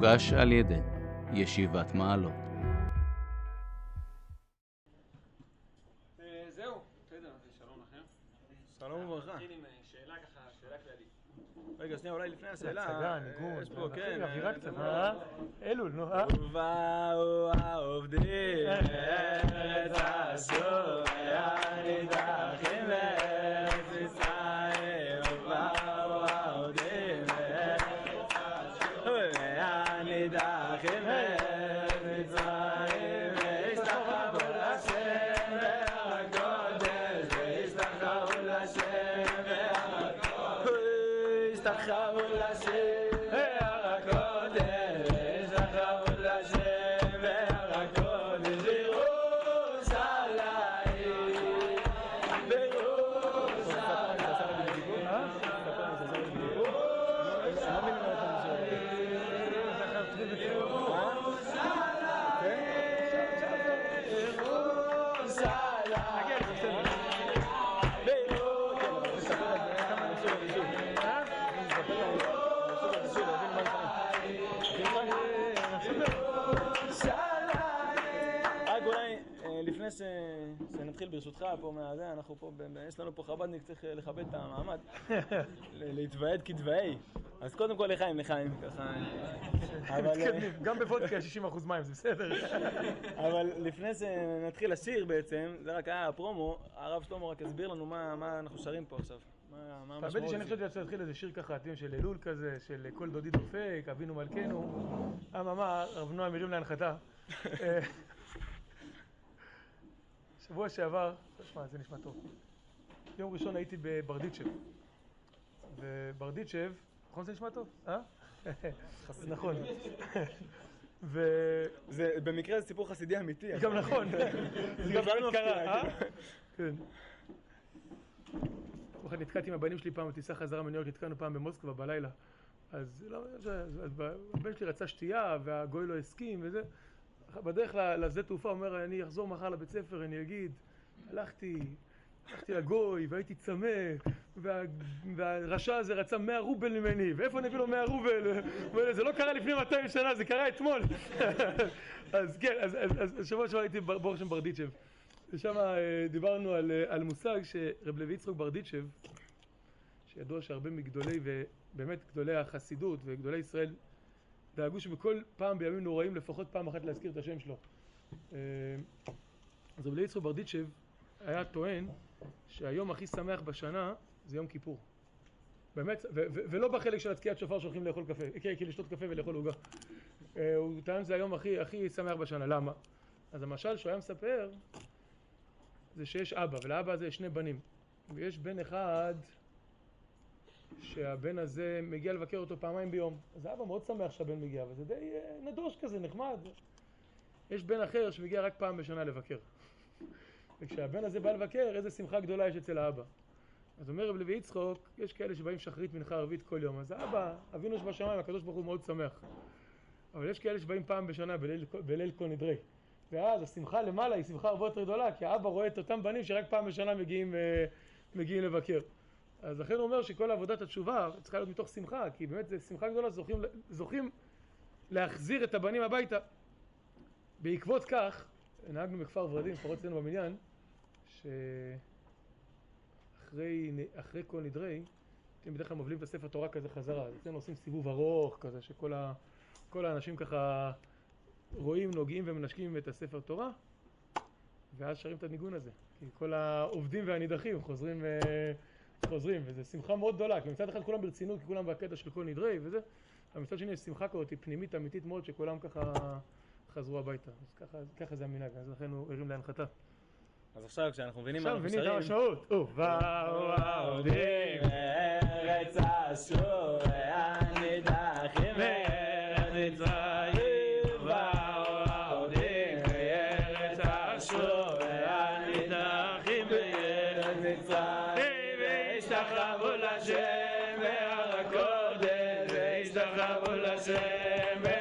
מוגש על ידי ישיבת מעלות. אה, זהו, בסדר, אז שלום לכם. שלום וברכה. נתחיל עם שאלה ככה, שאלה כללית. רגע, שנייה, אולי לפני השאלה. הצגה, ניגון, יש פה, כן. אווירה אה, קצת, אה? אלול, נו, אה? ובאו העובדים ארץ אשור והנידחים ברשותך פה מהזה, אנחנו פה, יש לנו פה חב"דניק, צריך אה, לכבד את המעמד, להתוועד כתוואי. אז קודם כל לחיים, לחיים, ככה. אה, אבל, אה, גם בוודקה 60% מים, זה בסדר. אבל לפני שנתחיל לשיר בעצם, זה רק היה הפרומו, הרב שלמה רק הסביר לנו מה אנחנו שרים פה עכשיו. מה מה האמת היא המשמעות. שאני חשבתי להתחיל איזה שיר ככה, אתם של אלול כזה, של כל דודי דופק, אבינו מלכנו. אממה, רב נועם הרים להנחתה. שבוע שעבר, תשמע, זה נשמע טוב. יום ראשון הייתי בברדיצ'ב. וברדיצ'ב, נכון זה נשמע טוב? אה? נכון. ו... זה במקרה זה סיפור חסידי אמיתי. גם נכון, זה גם באמת מפתיע, קרה, אה? כן. כל אחד נתקעתי עם הבנים שלי פעם בטיסה חזרה מניו יורק, נתקענו פעם במוסקבה בלילה. אז לא, אז הבן שלי רצה שתייה והגוי לא הסכים וזה. בדרך לשדה תעופה אומר, אני אחזור מחר לבית ספר, אני אגיד, הלכתי, הלכתי לגוי והייתי צמא, וה, והרשע הזה רצה 100 רובל ממני, ואיפה אני אביא לו 100 רובל? זה לא קרה לפני 200 שנה, זה קרה אתמול. אז כן, אז, אז, אז, שבוע שעבר הייתי ברוך שם ברדיצ'ב. ושם אה, דיברנו על, אה, על מושג שרב לוי יצחק ברדיצ'ב, שידוע שהרבה מגדולי ובאמת גדולי החסידות וגדולי ישראל דאגו שבכל פעם בימים נוראים לפחות פעם אחת להזכיר את השם שלו. אה, אז רב לוי יצחק ברדיצ'ב היה טוען שהיום הכי שמח בשנה זה יום כיפור. באמת, ולא בחלק של התקיעת שופר שהולכים לאכול קפה, כן, כי לשתות קפה ולאכול עוגה. אה, הוא טען שזה היום הכי, הכי שמח בשנה, למה? אז המשל שהוא היה מספר זה שיש אבא, ולאבא הזה יש שני בנים. ויש בן אחד שהבן הזה מגיע לבקר אותו פעמיים ביום. אז האבא מאוד שמח שהבן מגיע, וזה די אה, נדוש כזה, נחמד. יש בן אחר שמגיע רק פעם בשנה לבקר. וכשהבן הזה בא לבקר, איזה שמחה גדולה יש אצל האבא. אז אומר רב לוי יצחוק, יש כאלה שבאים שחרית מנחה ערבית כל יום. אז האבא, אבינו שבשמיים, הקדוש ברוך הוא מאוד שמח. אבל יש כאלה שבאים פעם בשנה בליל, בליל כל נדרי. ואז השמחה למעלה היא שמחה הרבה יותר גדולה, כי האבא רואה את אותם בנים שרק פעם בשנה מגיעים, אה, מגיעים לבקר. אז לכן הוא אומר שכל עבודת התשובה צריכה להיות מתוך שמחה, כי באמת זו שמחה גדולה, זוכים, זוכים להחזיר את הבנים הביתה. בעקבות כך, נהגנו בכפר ורדים, לפחות אצלנו במניין, שאחרי אחרי כל נדרי, אתם בדרך כלל מבלים את הספר תורה כזה חזרה, אז אצלנו עושים סיבוב ארוך כזה, שכל ה, האנשים ככה רואים, נוגעים ומנשקים את הספר תורה, ואז שרים את הניגון הזה. כי כל העובדים והנידחים חוזרים, אה, חוזרים, וזו שמחה מאוד גדולה, כי מצד אחד כולם ברצינות, כי כולם בקטע של כל נדרי וזה, אבל מצד שני יש שמחה כזאת, פנימית אמיתית מאוד, שכולם ככה חזרו הביתה. אז ככה, ככה זה המנהג, אז לכן הוא הרים להנחתה. אז עכשיו כשאנחנו מבינים מה מבינים שרים... המשמעות. ובאו העובדים ארץ אשור הקודש והשתחוו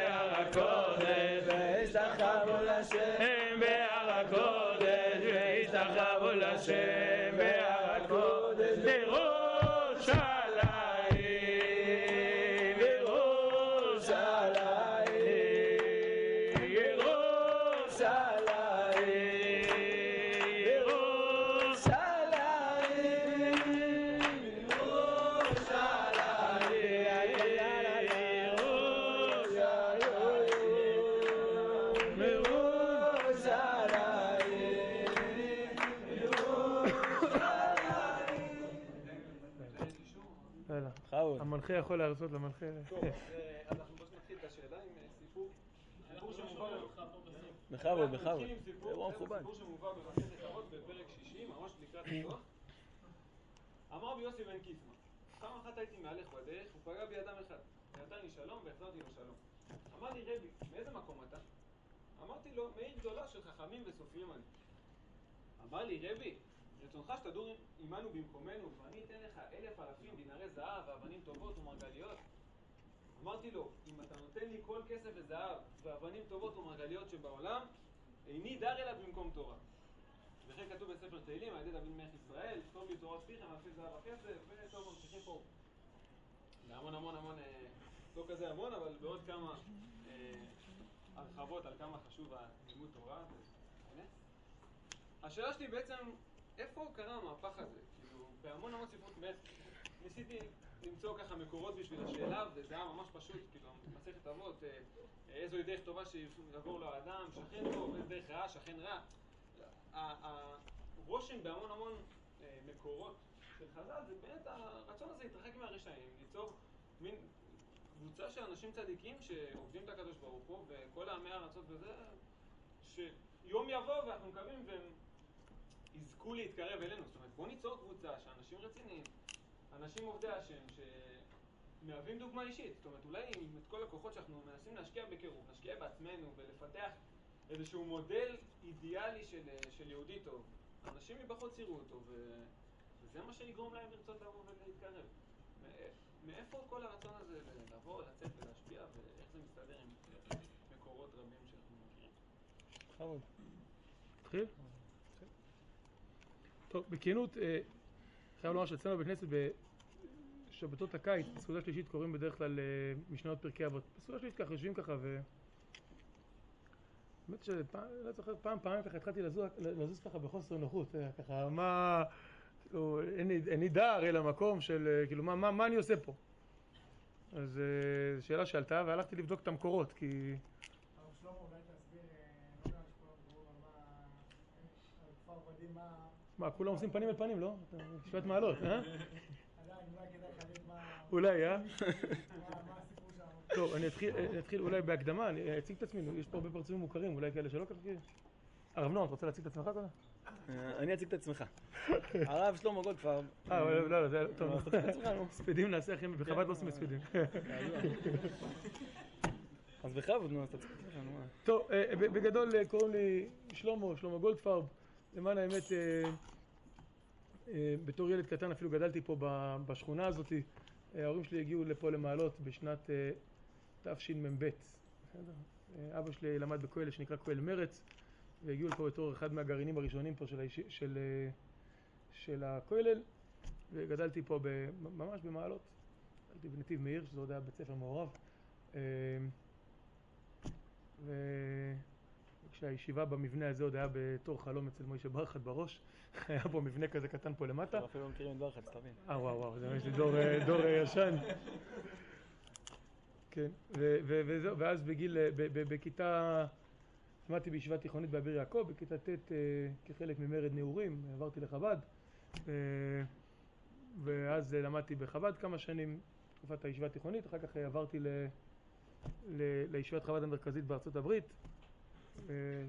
המנחה יכול להרצות למנחה. טוב, אה, אנחנו פשוט נתחיל את השאלה עם אה, סיפור. סיפור שמובא בכבוד, בכבוד. אירוע מכובד. סיפור שמובא במסכת אבות בפרק שישי, ממש לקראת הסוף. אמר רבי יוסי בן קיסמא, פעם אחת הייתי מהלך בדרך, הוא פגע בי אדם אחד. ונתן לי שלום והחזרתי לו שלום. אמר לי רבי, מאיזה מקום אתה? אמרתי לו, מעיר גדולה של חכמים וסופרים אני. אמר לי, רבי, רצונך שתדור עמנו במקומנו, ואני אתן לך אלף אלפים דינרי זהב ואבנים טובות ומרגליות? אמרתי לו, אם אתה נותן לי כל כסף וזהב ואבנים טובות ומרגליות שבעולם, איני דר אלא במקום תורה. וכן כתוב בספר תהילים על ידי דוד מלך ישראל, טוב לי תורת פיכם, אלפי זהב וכסף, וטוב, ממשיכים פה בהמון המון המון, אה, לא כזה המון, אבל בעוד כמה אה, הרחבות על כמה חשוב הלימוד תורה. השאלה שלי בעצם, איפה קרה המהפך הזה? כאילו, בהמון המון ספרות, באמת, ניסיתי למצוא ככה מקורות בשביל השאלה, וזה היה ממש פשוט, כאילו, מסכת אבות, אה, איזוהי דרך טובה שיעבור לו האדם, שכן טוב, איזה דרך רעה, שכן רע. הרושם בהמון המון אה, מקורות של חז"ל, זה באמת הרצון הזה להתרחק מהרשעים, ליצור מין קבוצה של אנשים צדיקים שעובדים את הקדוש ברוך הוא, וכל העמי הארצות וזה, שיום יבוא ואנחנו מקווים והם יזכו להתקרב אלינו. זאת אומרת, בוא ניצור קבוצה שאנשים רציניים, אנשים עובדי השם, שמהווים דוגמה אישית. זאת אומרת, אולי עם את כל הכוחות שאנחנו מנסים להשקיע בקירוב, נשקיע בעצמנו ולפתח איזשהו מודל אידיאלי של, של יהודי טוב. אנשים מבחוץ יראו אותו, ו... וזה מה שיגרום להם לרצות לבוא ולהתקרב. מאיפה כל הרצון הזה לבוא, לצאת ולהשפיע, ואיך זה מסתדר עם מקורות רבים שאנחנו מכירים? בכבוד. נתחיל? טוב, בכנות, אה, חייב לומר שאצלנו בבית כנסת בשבתות הקיץ, בסעודה שלישית קוראים בדרך כלל אה, משניות פרקי אבות. בסעודה שלישית ככה יושבים ככה ו... האמת שפעם, לא זוכר, פעם, פעמיים ככה התחלתי לזוז, לזוז ככה בחוסר נוחות, אה, ככה, מה, כאילו, אין לי- איני דר אלא מקום של, כאילו, מה, מה, מה אני עושה פה? אז זו שאלה שעלתה והלכתי לבדוק את המקורות, כי... הרב שלמה, אולי תסביר, אה, לא נראה לי שכולם דיברו על מה, על כפר ורדים, מה, כולם עושים פנים אל פנים, לא? ישיבת מעלות, אה? אולי אה? טוב, אני אתחיל, אתחיל אולי בהקדמה, אני אציג את עצמי, יש פה הרבה פרצופים מוכרים, אולי כאלה שלא ככה. הרב נועם, אתה רוצה להציג את עצמך קודם? אה, אני אציג את עצמך. הרב שלמה גולדפרב. אה, לא, לא, זה טוב. ספידים נעשה אחרים, בחב"ד לא עושים הספידים. אז בכבוד, נו, אז תציג את עצמך, נו מה. טוב, אה, בגדול אה, קוראים לי שלמה, שלמה גולדפרב. למען האמת, אה, אה, בתור ילד קטן אפילו גדלתי פה בשכונה הזאת. אה, ההורים שלי הגיעו לפה למעלות בשנת תשמ"ב. אבא שלי למד בכולל שנקרא כולל מרץ, והגיעו לפה בתור אחד מהגרעינים הראשונים פה של. של, אה, של הכולל, וגדלתי פה ב... ממש במעלות. גדלתי בנתיב מאיר, שזה עוד היה בית ספר מעורב. ו- וכשהישיבה במבנה הזה עוד היה בתור חלום אצל מוישה ברחת בראש, היה פה מבנה כזה קטן פה למטה. אפילו לא מכירים את אז תבין. אה וואו וואו, זה ממש דור, אה, אה, ישן. כן, וזהו, ואז בגיל, אה, בכיתה, למדתי בישיבה תיכונית באביר יעקב, בכיתה ט' כחלק ממרד נעורים, עברתי לחב"ד, ואז למדתי בחב"ד כמה שנים, תקופת הישיבה התיכונית, אחר כך עברתי לישיבת חב"ד המרכזית בארצות הברית,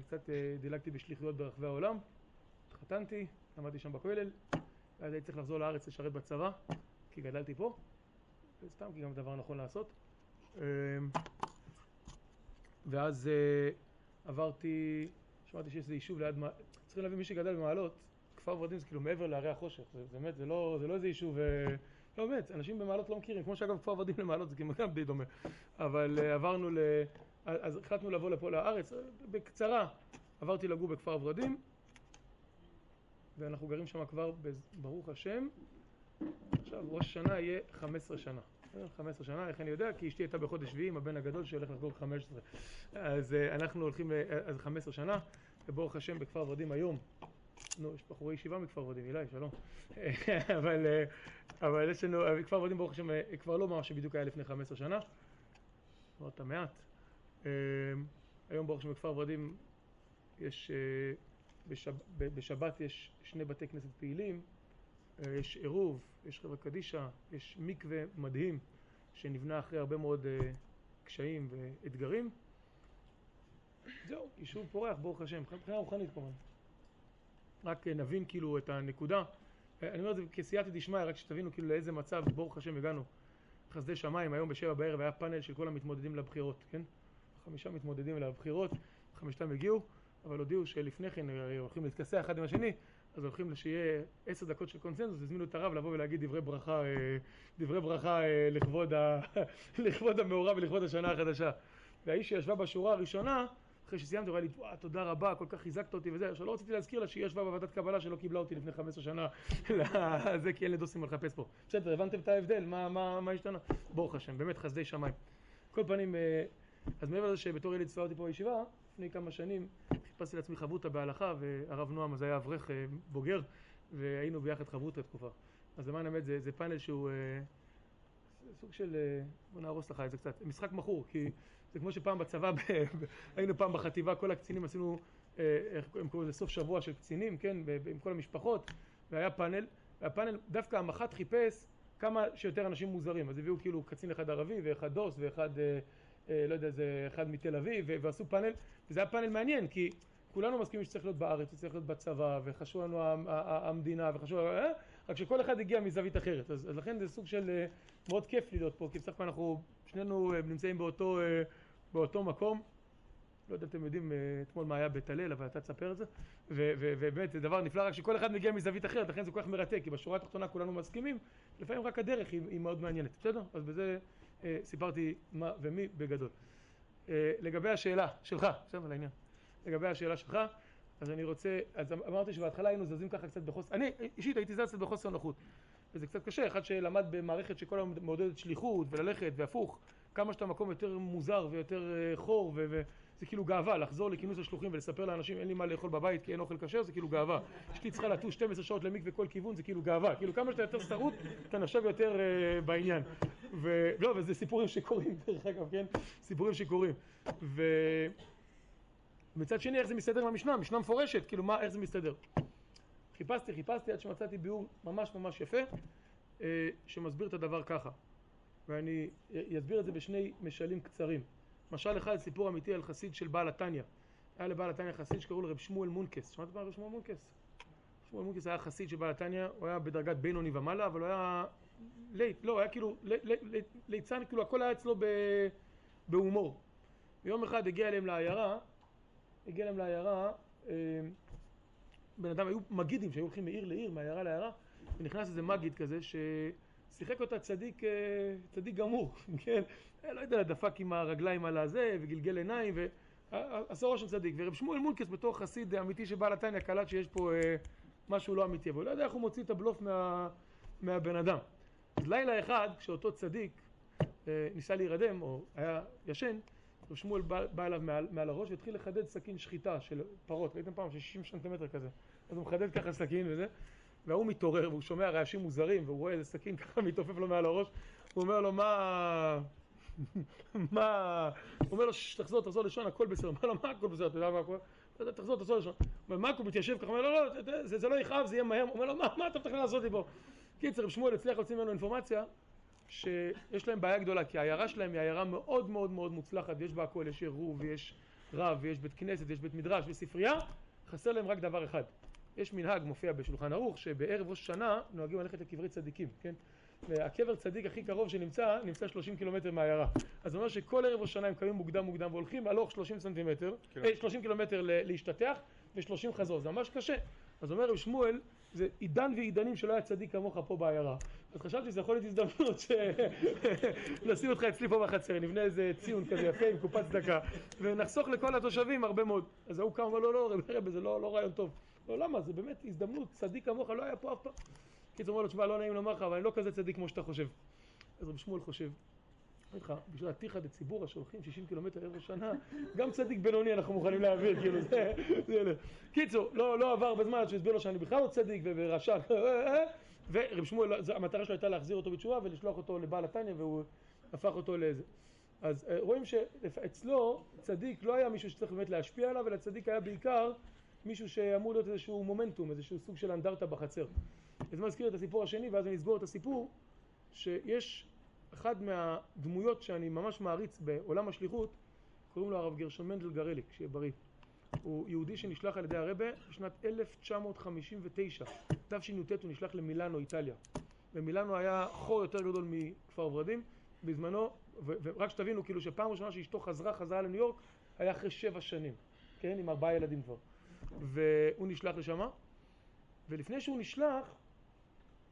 קצת אה, דילגתי בשליחויות ברחבי העולם, התחתנתי, למדתי שם בכולל, ואז הייתי צריך לחזור לארץ לשרת בצבא, כי גדלתי פה, וסתם כי גם דבר נכון לעשות. אה, ואז אה, עברתי, שמעתי שיש איזה יישוב ליד, צריכים להבין מי שגדל במעלות, כפר ורדים זה כאילו מעבר להרי החושך, זה באמת, זה לא, זה לא איזה יישוב, אה, לא באמת, אנשים במעלות לא מכירים, כמו שאגב כפר ורדים למעלות זה כמעט גם די דומה, אבל אה, עברנו ל... אז החלטנו לבוא לפה לארץ, אה, בקצרה, עברתי לגור בכפר ורדים, ואנחנו גרים שם כבר, ברוך השם, עכשיו ראש השנה יהיה 15 שנה. אה, 15 שנה, איך אני יודע? כי אשתי הייתה בחודש שביעי עם הבן הגדול שהולך לחגוג 15. אז אה, אנחנו הולכים, ל- אז 15 שנה, וברוך השם בכפר ורדים היום. נו, יש בחורי ישיבה מכפר ורדים, אילי, שלום. אבל, אה, אבל יש לנו, אה, כפר ורדים ברוך השם אה, כבר לא מה שבדיוק היה לפני 15 שנה. אמרת מעט. אה, היום ברוך השם בכפר ורדים יש, אה, בשב, בשבת יש שני בתי כנסת פעילים, אה, יש עירוב, יש חברה קדישא, יש מקווה מדהים, שנבנה אחרי הרבה מאוד אה, קשיים ואתגרים. זהו, יישוב פורח, ברוך השם, מבחינה רוחנית כמובן. רק נבין כאילו את הנקודה. אני אומר את זה כסייעתא דשמיא, רק שתבינו כאילו לאיזה מצב, ברוך השם, הגענו. חסדי שמיים, היום בשבע בערב היה פאנל של כל המתמודדים לבחירות, כן? חמישה מתמודדים לבחירות, חמישתם הגיעו, אבל הודיעו שלפני כן הולכים להתכסח אחד עם השני, אז הולכים שיהיה עשר דקות של קונצנזוס, הזמינו את הרב לבוא ולהגיד דברי ברכה, אה, דברי ברכה אה, לכבוד, ה... לכבוד המאורע ולכבוד השנה החדשה. והאיש שישבה בשורה הראשונה, אחרי שסיימתי, הוא אמר לי, וואו, תודה רבה, כל כך חיזקת אותי וזה, עכשיו לא רציתי להזכיר לה שהיא ישבה בוועדת קבלה שלא קיבלה אותי לפני 15 שנה, זה כי אין לדוסים מה לחפש פה. בסדר, הבנתם את ההבדל? מה, מה, מה השתנה? ברוך השם, באמת חסדי שמיים. כל פנים, אה, אז מעבר לזה שבתור ילד אותי פה בישיבה, לפני כמה שנים חיפשתי לעצמי חברותא בהלכה, והרב נועם אז היה אברך אה, בוגר, והיינו ביחד חברותא תקופה. אז למען האמת זה, זה פאנל שהוא אה, סוג של, אה, בוא נהרוס לך את זה קצת, משחק מכור, כי זה כמו שפעם בצבא, היינו פעם בחטיבה, כל הקצינים עשינו, איך הם קוראים לזה, סוף שבוע של קצינים, כן, עם כל המשפחות, והיה פאנל, והפאנל, דווקא המח"ט חיפש כמה שיותר אנשים מוזרים, אז הביאו כאילו קצין אחד ערבי ואחד דוס ואחד אה, לא יודע, זה אחד מתל אביב, ועשו פאנל, וזה היה פאנל מעניין, כי כולנו מסכימים שצריך להיות בארץ, שצריך להיות בצבא, וחשוב לנו המדינה, וחשוב לנו, אה? רק שכל אחד הגיע מזווית אחרת, אז, אז לכן זה סוג של אה, מאוד כיף להיות פה, כי בסך הכל אנחנו שנינו נמצאים באותו, באותו מקום. לא יודע אם אתם יודעים אתמול מה היה בטלל, אבל אתה תספר את זה. ובאמת זה דבר נפלא, רק שכל אחד מגיע מזווית אחרת, לכן זה כל כך מרתק, כי בשורה התחתונה כולנו מסכימים, לפעמים רק הדרך היא, היא מאוד מעניינת, בסדר? אז בזה אה, סיפרתי מה ומי בגדול. אה, לגבי השאלה שלך, עכשיו על העניין, לגבי השאלה שלך, אז אני רוצה, אז אמרתי שבהתחלה היינו זזים ככה קצת בחוסר, אני אישית הייתי זז קצת בחוסר נוחות, וזה קצת קשה, אחד שלמד במערכת שכל היום מעודדת שליחות וללכת והפוך, כמה שאתה מקום יותר מוזר ויותר אה, חור ו... זה כאילו גאווה, לחזור לכינוס השלוחים ולספר לאנשים אין לי מה לאכול בבית כי אין אוכל כשר, זה כאילו גאווה. אשתי צריכה לטוש 12 שעות למקווה כל כיוון, זה כאילו גאווה. כאילו כמה שאתה יותר שרוט, אתה נחשב יותר uh, בעניין. ולא, וזה סיפורים שקורים, דרך אגב, כן? סיפורים שקורים. ומצד שני, איך זה מסתדר עם המשנה? משנה מפורשת, כאילו מה, איך זה מסתדר? חיפשתי, חיפשתי עד שמצאתי ביאור ממש ממש יפה, אה, שמסביר את הדבר ככה. ואני אסביר את זה בשני משלים קצרים. משל אחד סיפור אמיתי על חסיד של בעל התניא. היה לבעל התניא חסיד שקראו לו רב שמואל מונקס. שמעת פעם רב שמואל מונקס? שמואל מונקס היה חסיד של בעל התניא, הוא היה בדרגת בינוני ומעלה, אבל הוא היה לייט, לא, היה כאילו ליצן, כאילו הכל היה אצלו בהומור. ויום אחד הגיע אליהם לעיירה, הגיע אליהם לעיירה, אה, בן אדם, היו מגידים שהיו הולכים מעיר לעיר, מעיירה לעיירה, ונכנס איזה מגיד כזה ששיחק אותה צדיק, אה, צדיק גמור, כן? אה, לא יודע, דפק עם הרגליים על הזה, וגלגל עיניים, ועשה רושם צדיק. ורב שמואל מונקס בתור חסיד אמיתי שבא לתניא קלט שיש פה אה, משהו לא אמיתי, אבל הוא לא יודע איך הוא מוציא את הבלוף מה, מהבן אדם. אז לילה אחד, כשאותו צדיק אה, ניסה להירדם, או היה ישן, רב שמואל בא, בא אליו מעל, מעל הראש והתחיל לחדד סכין שחיטה של פרות, ראיתם פעם? של 60 סנטימטר כזה. אז הוא מחדד ככה סכין וזה, והוא מתעורר והוא שומע רעשים מוזרים, והוא רואה איזה סכין ככה מתעופף לו מעל הראש, הוא אומר לו, מה... מה... הוא אומר לו, תחזור, תחזור לישון, הכל בסדר. הוא אומר לו, מה הכל בסדר? אתה יודע מה הכל? תחזור, תחזור לישון. הוא אומר, הכל מתיישב ככה? הוא אומר לו, לא, זה לא יכאב, זה יהיה מהר. הוא אומר לו, מה אתה מתכנן לעשות לי פה? קיצר, שמואל הצליח להוציא ממנו אינפורמציה שיש להם בעיה גדולה, כי העיירה שלהם היא עיירה מאוד מאוד מאוד מוצלחת, יש בה הכל, יש עירוב, ויש רב, ויש בית כנסת, יש בית מדרש וספרייה, חסר להם רק דבר אחד. יש מנהג, מופיע בשולחן ערוך, שבערב ראש השנה נוהגים ללכת לקברי צדיקים, כן? והקבר צדיק הכי קרוב שנמצא, נמצא 30 קילומטר מהעיירה. אז זה אומר שכל ערב ראש שנה הם קמים מוקדם מוקדם והולכים הלוך 30 סנטימטר, אה, 30 קילומטר להשתטח ו-30 חזור, זה ממש קשה. אז אומר רב שמואל, זה עידן ועידנים שלא היה צדיק כמוך פה בעיירה. אז חשבתי שזה יכול להיות הזדמנות ש... לשים אותך אצלי פה בחצר, נבנה איזה ציון כזה יפה עם קופת צדקה, ונחסוך לכל התושבים הרבה מאוד. אז ההוא קם ואומר לו, לא, רבי רבי, זה לא, לא רעיון טוב. לא, למה? זה באמת הזדמנות, צדיק כמוך לא היה פה אף פעם. קיצור אומר לו, תשמע, לא נעים לומר לך, אבל אני לא כזה צדיק כמו שאתה חושב. אז רבי שמואל חושב, אומר לך, בשביל עתיכא דציבורא שהולכים 60 קילומטר ערב השנה, גם צדיק בינוני אנחנו מוכנים להעביר, כאילו, זה, זה, קיצור, לא, לא עבר בזמן עד שהסביר לו שאני בכלל לא צדיק ורשע, ורב שמואל, המטרה שלו הייתה להחזיר אותו בתשובה ולשלוח אותו לבעל התניא והוא הפך אותו לאיזה. אז רואים שאצלו צדיק לא היה מישהו שצריך באמת להשפיע עליו, אלא צדיק היה בעיקר מישהו שאמור להיות איזשהו מומנטום, איזשהו סוג של אנדרטה בחצר. אז זה מזכיר את הסיפור השני, ואז אני אסגור את הסיפור, שיש אחד מהדמויות שאני ממש מעריץ בעולם השליחות, קוראים לו הרב גרשון מנדל גרליק, שיהיה בריא. הוא יהודי שנשלח על ידי הרבה בשנת 1959, תשי"ט הוא נשלח למילאנו, איטליה. במילאנו היה חור יותר גדול מכפר ורדים בזמנו, ורק שתבינו, כאילו שפעם ראשונה שאשתו חזרה חזרה לניו יורק, היה אחרי שבע שנים, כן? עם ארבעה ילדים כבר. והוא נשלח לשמה, ולפני שהוא נשלח,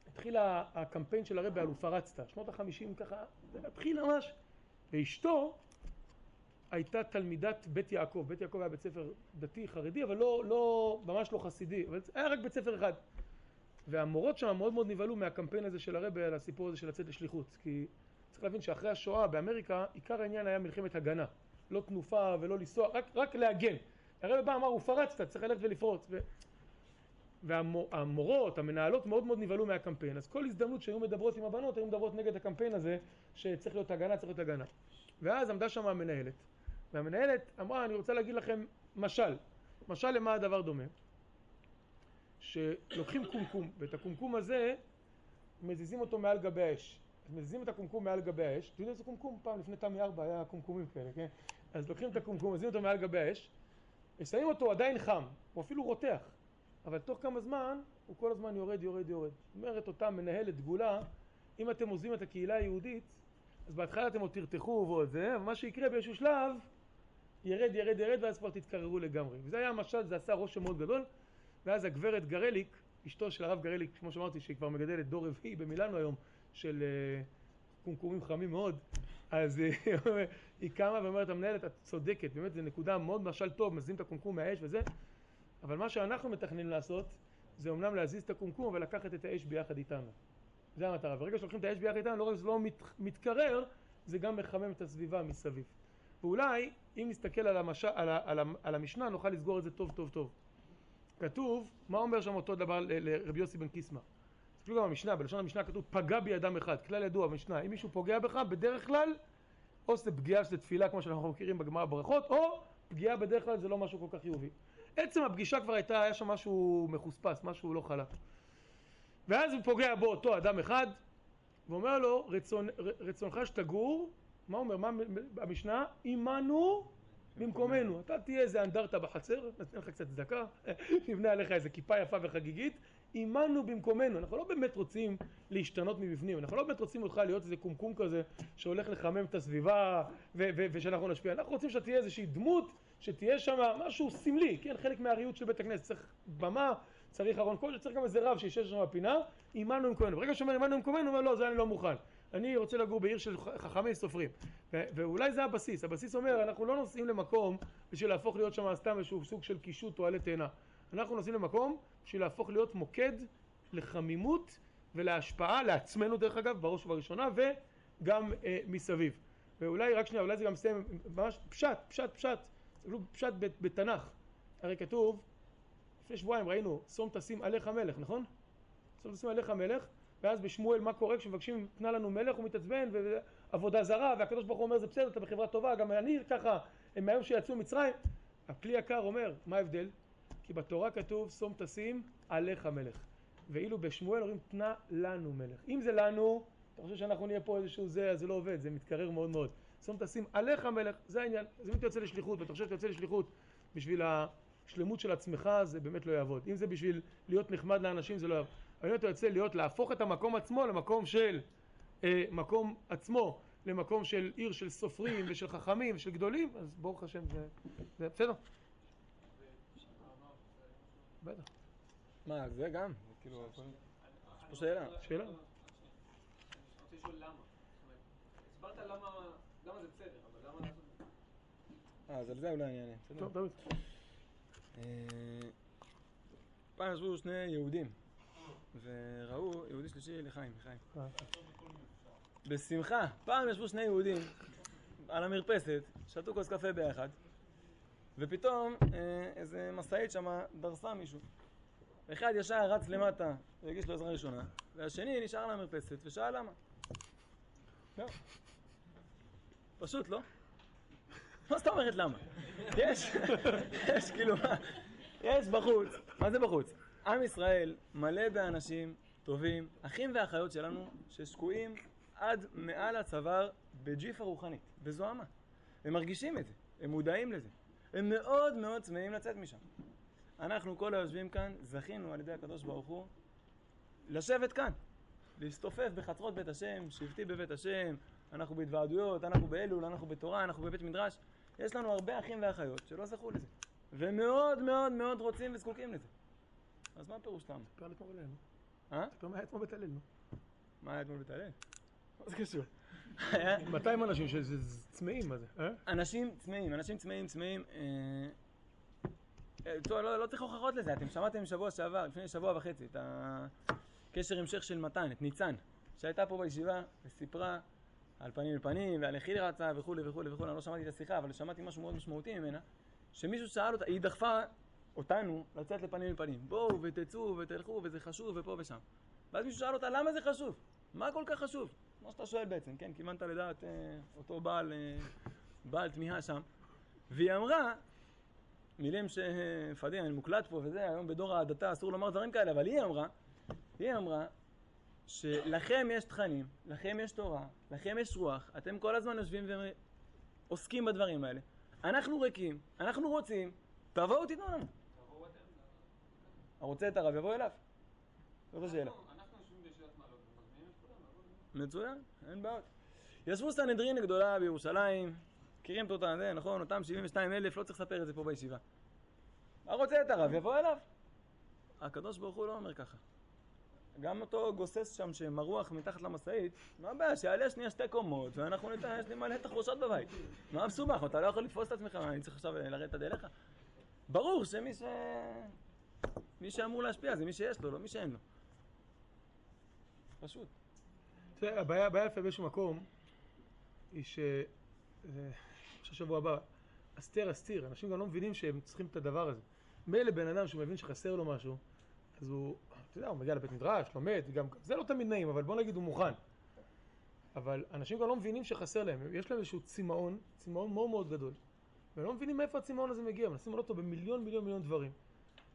התחיל הקמפיין של הרבי על ופרצת, שנות החמישים ככה, זה התחיל ממש, ואשתו הייתה תלמידת בית יעקב, בית יעקב היה בית ספר דתי חרדי, אבל לא, לא, ממש לא חסידי, אבל היה רק בית ספר אחד. והמורות שם מאוד מאוד נבהלו מהקמפיין הזה של הרבי על הסיפור הזה של לצאת לשליחות, כי צריך להבין שאחרי השואה באמריקה, עיקר העניין היה מלחמת הגנה, לא תנופה ולא לנסוע, רק, רק להגן. הרבי בא אמר, ופרצת, צריך ללכת ולפרוץ. ו... והמורות, המנהלות מאוד מאוד נבהלו מהקמפיין, אז כל הזדמנות שהיו מדברות עם הבנות, היו מדברות נגד הקמפיין הזה, שצריך להיות הגנה, צריך להיות הגנה. ואז עמדה שם המנהלת, והמנהלת אמרה, אני רוצה להגיד לכם משל. משל למה הדבר דומה? שלוקחים קומקום, ואת הקומקום הזה מזיזים אותו מעל גבי האש. אז מזיזים את הקומקום מעל גבי האש, אתם יודעים איזה קומקום? פעם לפני תמי ארבע היה קומקומים כאלה, כן? אז לוקחים את הקומקום, מזיזים אותו מעל גבי האש, ושמים אותו עדיין חם, הוא אפילו רותח, אבל תוך כמה זמן הוא כל הזמן יורד, יורד, יורד. אומרת אותה מנהלת דגולה, אם אתם עוזבים את הקהילה היהודית, אז בהתחלה אתם עוד תרתחו ועוד זה, אבל מה שיקרה באיזשהו שלב, ירד, ירד, ירד, ואז כבר תתקררו לגמרי. וזה היה המשל, זה עשה רושם מאוד גדול, ואז הגברת גרליק, אשתו של הרב גרליק, כמו שאמרתי, שהיא כבר מגדלת דור רביעי במילאנו היום, של uh, קומקומים חמים מאוד, אז היא קמה ואומרת, המנהלת, את צודקת, באמת זו נקודה מאוד משל טוב, מזיזים את הקומקום מהאש וזה, אבל מה שאנחנו מתכננים לעשות, זה אמנם להזיז את הקומקום, אבל לקחת את האש ביחד איתנו. זה המטרה. ברגע שלוקחים את האש ביחד איתנו, לא רק שזה לא מת, מתקרר, זה גם מחמם את הסביבה מסביב. ואולי, אם נסתכל על, המש... על, ה... על, ה... על המשנה, נוכל לסגור את זה טוב טוב טוב. כתוב, מה אומר שם אותו דבר לרבי יוסי בן קיסמא? תסתכלו גם במשנה, בלשון המשנה כתוב פגע בי אדם אחד, כלל ידוע במשנה, אם מישהו פוגע בך, בדרך כלל, או שזה פגיעה שזה תפילה כמו שאנחנו מכירים בגמרא ברכות, או פגיעה בדרך כלל זה לא משהו כל כך חיובי. עצם הפגישה כבר הייתה, היה שם משהו מחוספס, משהו לא חלק. ואז הוא פוגע בו אותו אדם אחד, ואומר לו, רצון, רצונך שתגור, מה אומר, מה המשנה? עמנו במקומנו. אתה תהיה איזה אנדרטה בחצר, ניתן לך קצת צדקה, נבנה עליך איזה כיפה יפה וחגיגית, עמנו במקומנו. אנחנו לא באמת רוצים להשתנות מבפנים, אנחנו לא באמת רוצים אותך להיות איזה קומקום כזה שהולך לחמם את הסביבה ו- ו- ושאנחנו נשפיע. אנחנו רוצים שאתה תהיה איזושהי דמות, שתהיה שם משהו סמלי, כן, חלק מהריהוט של בית הכנסת. צריך במה, צריך ארון קודש, צריך גם איזה רב שישב שם בפינה, עמנו במקומנו. ברגע שאומר עמנו במקומנו, הוא אומר לא, זה אני לא מוכן. אני רוצה לגור בעיר של חכמי סופרים. ו- ואולי זה הבסיס. הבסיס אומר, אנחנו לא נוסעים למקום בשביל להפוך להיות שם סתם איזשהו סוג של קישוט או עלי תאנה. אנחנו נוסעים למקום בשביל להפוך להיות מוקד לחמימות ולהשפעה, לעצמנו דרך אגב, בראש ובראשונה, וגם אה, מסביב. ואולי, רק שנייה, אולי זה גם מסיים, ממש פשט, פשט, פשט, פשט בתנ"ך. הרי כתוב, לפני שבועיים ראינו, שום תשים עליך מלך, נכון? שום תשים עליך מלך, ואז בשמואל מה קורה כשמבקשים תנה לנו מלך הוא מתעצבן ועבודה זרה והקדוש ברוך הוא אומר זה בסדר אתה בחברה טובה גם אני ככה מהיום שיצאו ממצרים הכלי יקר אומר מה ההבדל? כי בתורה כתוב שום תשים עליך מלך. ואילו בשמואל אומרים תנה לנו מלך. אם זה לנו אתה חושב שאנחנו נהיה פה איזשהו זה אז זה לא עובד זה מתקרר מאוד מאוד. שום תשים עליך מלך זה העניין. אז אם אתה יוצא לשליחות ואתה חושב שאתה יוצא לשליחות בשביל השלמות של עצמך זה באמת לא יעבוד. אם זה בשביל להיות נחמד לאנשים זה לא יעבוד. אבל אם אתה יוצא להיות, להפוך את המקום עצמו למקום של, אה, מקום עצמו, למקום של עיר של סופרים ושל חכמים ושל גדולים, אז ברוך השם זה, זה בסדר. בטח. מה, זה גם? כאילו, יש פה שאלה. שאלה? אני רוצה לשאול למה. זאת אומרת, הסברת למה, למה זה בסדר, אבל למה לעשות את זה? אה, אז על זה אולי אני אענה. טוב, דוד. אה, פעם ישבו שני יהודים וראו יהודי שלישי לחיים, לחיים. אה, בשמחה, פעם ישבו שני יהודים על המרפסת, שתו כוס קפה ביחד, ופתאום אה, איזה משאית שמה דרסה מישהו. אחד ישר רץ למטה והגיש לו עזרה ראשונה, והשני נשאר על המרפסת ושאל למה. זהו. פשוט, לא? מה זאת אומרת למה? יש, יש כאילו, מה? יש בחוץ, מה זה בחוץ? עם ישראל מלא באנשים טובים, אחים ואחיות שלנו, ששקועים עד מעל הצוואר בג'יפה רוחנית, בזוהמה. הם מרגישים את זה, הם מודעים לזה. הם מאוד מאוד צמאים לצאת משם. אנחנו כל היושבים כאן, זכינו על ידי הקדוש ברוך הוא לשבת כאן, להסתופף בחצרות בית השם, שבטי בבית השם, אנחנו בהתוועדויות, אנחנו באלול, אנחנו בתורה, אנחנו בבית מדרש. יש לנו הרבה אחים ואחיות שלא זכו לזה, ומאוד מאוד מאוד רוצים וזקוקים לזה. אז מה הפירוש למה? אה? ספר מה היה אתמול בית הלל. מה היה אתמול בטלל? מה זה קשור? היה- 200 אנשים שזה צמאים, מה זה? אה? אנשים צמאים, אנשים צמאים, צמאים. אה, אה, טוב, לא, לא צריך הוכחות לזה, אתם שמעתם שבוע שעבר, לפני שבוע וחצי, את הקשר המשך של מתן, את ניצן, שהייתה פה בישיבה וסיפרה על פנים אל פנים ועל איך היא רצה וכולי וכולי וכולי, אני לא שמעתי את השיחה, אבל שמעתי משהו מאוד משמעותי ממנה, שמישהו שאל אותה, היא דחפה אותנו לצאת לפנים אל פנים, בואו ותצאו ותלכו וזה חשוב ופה ושם. ואז מישהו שאל אותה, למה זה חשוב? מה כל כך חשוב? מה שאתה שואל בעצם, כן? כיוונת לדעת אה, אותו בעל, אה, בעל תמיהה שם. והיא אמרה, מילים שפדיע, אני מוקלט פה וזה, היום בדור ההדתה אסור לומר דברים כאלה, אבל היא אמרה, היא אמרה שלכם יש תכנים, לכם יש תורה, לכם יש רוח, אתם כל הזמן יושבים ועוסקים בדברים האלה. אנחנו ריקים, אנחנו רוצים, תבואו תיתנו לנו. הרוצה את הרב יבוא אליו. זאת השאלה. אנחנו אנחנו יושבים בישיבת מעלות ומזמינים את כולם לבוא מצוין, אין בעיות. ישבו סנהדרין הגדולה בירושלים, מכירים את אותה, זה, נכון, אותם 72 אלף, לא צריך לספר את זה פה בישיבה. הרוצה את הרב יבוא אליו. הקדוש ברוך הוא לא אומר ככה. גם אותו גוסס שם שמרוח מתחת למשאית, מה הבעיה? שיעלה שנייה שתי קומות ואנחנו ניתן, יש לי מלא תחבושות בבית. מה מסובך? אתה לא יכול לתפוס את עצמך, מה, אני צריך עכשיו לרדת עד אליך? ברור שמי ש... מי שאמור להשפיע זה מי שיש לו, לא מי שאין לו. פשוט. הבעיה, לפעמים באיזשהו מקום, היא ש... אה, חושב שבוע הבא, אסתר אסתיר, אנשים גם לא מבינים שהם צריכים את הדבר הזה. מילא בן אדם שהוא מבין שחסר לו משהו, אז הוא, אתה יודע, הוא מגיע לבית מדרש, לומד, גם זה לא תמיד נעים, אבל בוא נגיד הוא מוכן. אבל אנשים גם לא מבינים שחסר להם, יש להם איזשהו צמאון, צמאון מאוד מאוד גדול. והם לא מבינים מאיפה הצמאון הזה מגיע, מנסים לראות אותו במיליון מיליון מיליון דברים.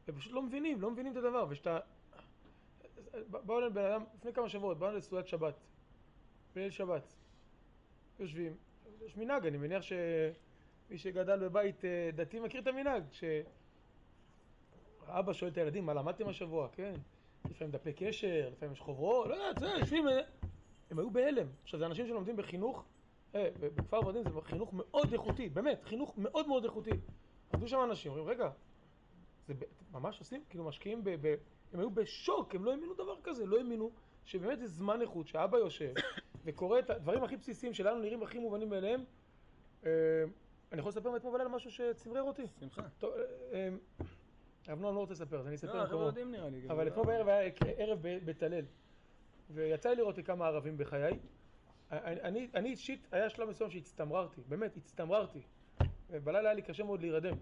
הם פשוט לא מבינים, לא מבינים את הדבר, ושאתה... באו אלינו בן אדם, לפני כמה שבועות, באו אלינו לסעודת שבת, בליל שבת. יושבים, יש מנהג, אני מניח שמי שגדל בבית אה, דתי מכיר את המנהג, שאבא שואל את הילדים, מה למדתם השבוע, כן? לפעמים דפי קשר, לפעמים יש חוברות, לא יודע, זה, יושבים, אה, הם היו בהלם. עכשיו, זה אנשים שלומדים בחינוך, אה, בכפר ורדים זה חינוך מאוד איכותי, באמת, חינוך מאוד מאוד איכותי. עמדו שם אנשים, אומרים, רגע, זה ממש עושים, כאילו משקיעים ב... ב הם היו בשוק, הם לא האמינו דבר כזה, לא האמינו שבאמת זה זמן איכות, שאבא יושב וקורא את הדברים הכי בסיסיים שלנו נראים הכי מובנים מאליהם. אה, אני יכול לספר מאתמול בלילה משהו שצמרר אותי? שמחה. אה, אה, הרב נועם לא רוצה לספר, אז אני אספר לא, במקומו. יודעים נראה לי. אבל אתמול בערב היה ערב בטלל, ויצא לי לראות כמה ערבים בחיי. אני, אני, אני אישית, היה שלב מסוים שהצטמררתי, באמת, הצטמררתי. בלילה היה לי קשה מאוד להירדם.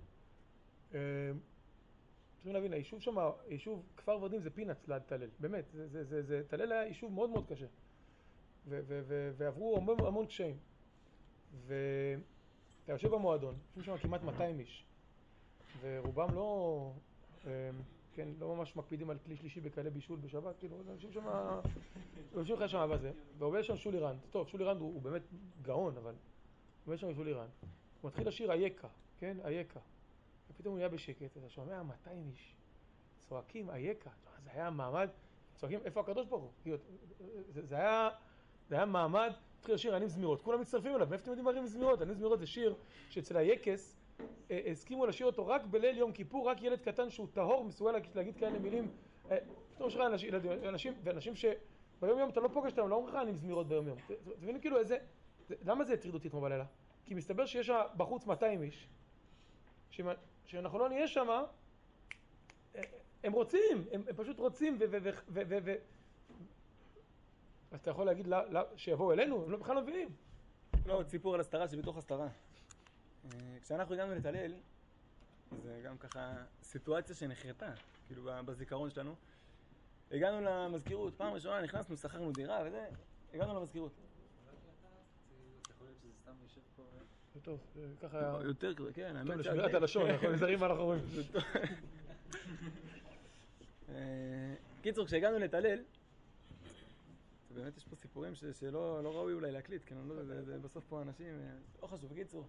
צריכים להבין, היישוב שם, היישוב כפר ורדים זה פינאץ ליד טלל, באמת, זה, זה, זה, זה, טלל היה יישוב מאוד מאוד קשה. ועברו המון, המון קשיים. ואתה יושב במועדון, יושבים שם כמעט 200 איש, ורובם לא, אה, כן, לא ממש מקפידים על כלי שלישי בהלכות בישול בשבת, כאילו, אנשים שם, יושבים לך שם בזה, ועובד שם שולי רנד, טוב, שולי רנד הוא, הוא באמת גאון, אבל עובד שם שולי רנד, הוא מתחיל לשיר אייכה, כן, אייכה, ופתאום הוא נהיה בשקט, אתה שומע 200 איש, צועקים אייכה, זה היה מעמד, צועקים, איפה הקדוש ברוך הוא? זה היה, זה היה מעמד, התחיל לשיר ענים זמירות, כולם מצטרפים אליו, מאיפה אתם יודעים מה ענים זמירות? ענים זמירות זה שיר שאצל היקס אה, הסכימו לשיר אותו רק בליל יום כיפור, רק ילד קטן שהוא טהור מסוגל להגיד, כאלה מילים. אה, פתאום יש לך אנשים, ואנשים שביום יום אתה לא פוגש אותם, לא אומרים לך ענים זמירות ביום יום. אתם מבינים כאילו איזה, זה, למה זה הטריד אותי אתמול בלילה? כי מסתבר שיש בחוץ 200 איש, שאנחנו לא נהיה שם, אה, הם רוצים, הם, פשוט רוצים, ו אז אתה יכול להגיד לה, לה, שיבואו אלינו? הם לא- בכלל לא מבינים. לא, עוד סיפור על הסתרה שבתוך הסתרה. אה, כשאנחנו הגענו לתלל, זה גם ככה סיטואציה שנחרטה, כאילו בזיכרון שלנו. הגענו למזכירות, פעם ראשונה נכנסנו, שכרנו דירה וזה, הגענו למזכירות. זה טוב, זה ככה... יותר, כן, טוב, האמת לשמירת הלשון, אנחנו נזהרים מה אנחנו אומרים. אה, קיצור, כשהגענו לתלל, שבאמת יש פה סיפורים ש- שלא לא ראוי אולי להקליט, כן, אני לא יודע, זה- בסוף פה אנשים, אה, לא חשוב, בקיצור.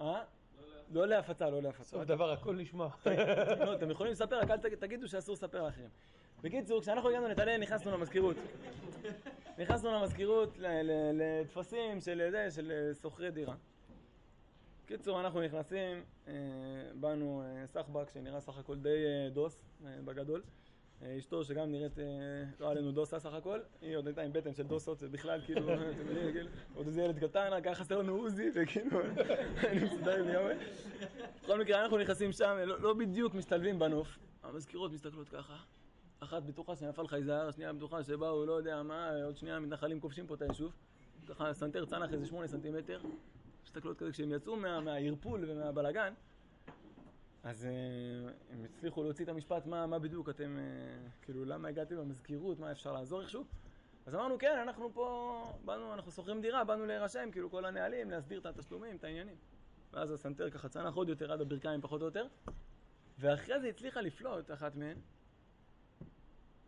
אה? לא להפצה, לא להפצה. סוף דבר הכל נשמע. לא, אתם יכולים לספר, רק אל תג- תגידו שאסור לספר לאחרים. בקיצור, כשאנחנו הגענו לטלל, נכנסנו למזכירות. נכנסנו למזכירות לטפסים של אה, שוכרי דירה. בקיצור, אנחנו נכנסים, אה, באנו אה, סחבק, שנראה סך הכל די אה, דוס, אה, בגדול. אה, אשתו, שגם נראית, אה, לא עלינו דוסה סך הכל, היא עוד הייתה עם בטן של דוסות, זה בכלל כאילו, אתם יודעים, כאילו, עוד איזה ילד קטן, רק היה חסר לנו עוזי, וכאילו, אני מסתדר לגמרי. בכל מקרה, אנחנו נכנסים שם, לא, לא בדיוק משתלבים בנוף. המזכירות מסתכלות ככה. אחת בטוחה שנפל חייזר, השנייה בטוחה שבאו, לא יודע מה, עוד שנייה מתנחלים כובשים פה את היישוב. ככה סנטר צנח איזה שמונה סנטימטר. מסתכלות כזה, כשהם יצאו מה- מהערפול ומהבלגן, אז אה, הם הצליחו להוציא את המשפט, מה, מה בדיוק אתם, אה, כאילו, למה הגעתם למזכירות, מה אפשר לעזור איכשהו? אז אמרנו, כן, אנחנו פה, באנו, אנחנו שוכרים דירה, באנו להירשם, כאילו, כל הנהלים, להסדיר את התשלומים, את העניינים. ואז הסנטר ככה צנח עוד יותר עד הברכיים פחות או יותר, ואחרי זה הצליחה לפלוט אחת מהן,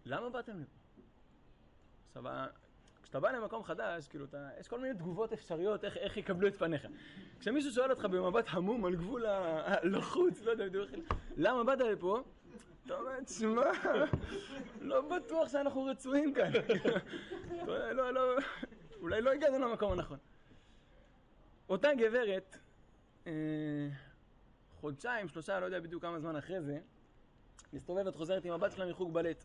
למה באתם לפה? עכשיו, כשאתה בא למקום חדש, כאילו, אתה, יש כל מיני תגובות אפשריות איך, איך יקבלו את פניך. כשמישהו שואל אותך במבט המום על גבול הלחוץ, לא יודע בדיוק למה באת לפה? אתה אומר, תשמע, לא בטוח שאנחנו רצויים כאן. לא, לא, אולי לא הגענו למקום הנכון. אותה גברת, אה, חודשיים, שלושה, לא יודע בדיוק כמה זמן אחרי זה, מסתובבת, חוזרת עם הבת שלה מחוג בלט.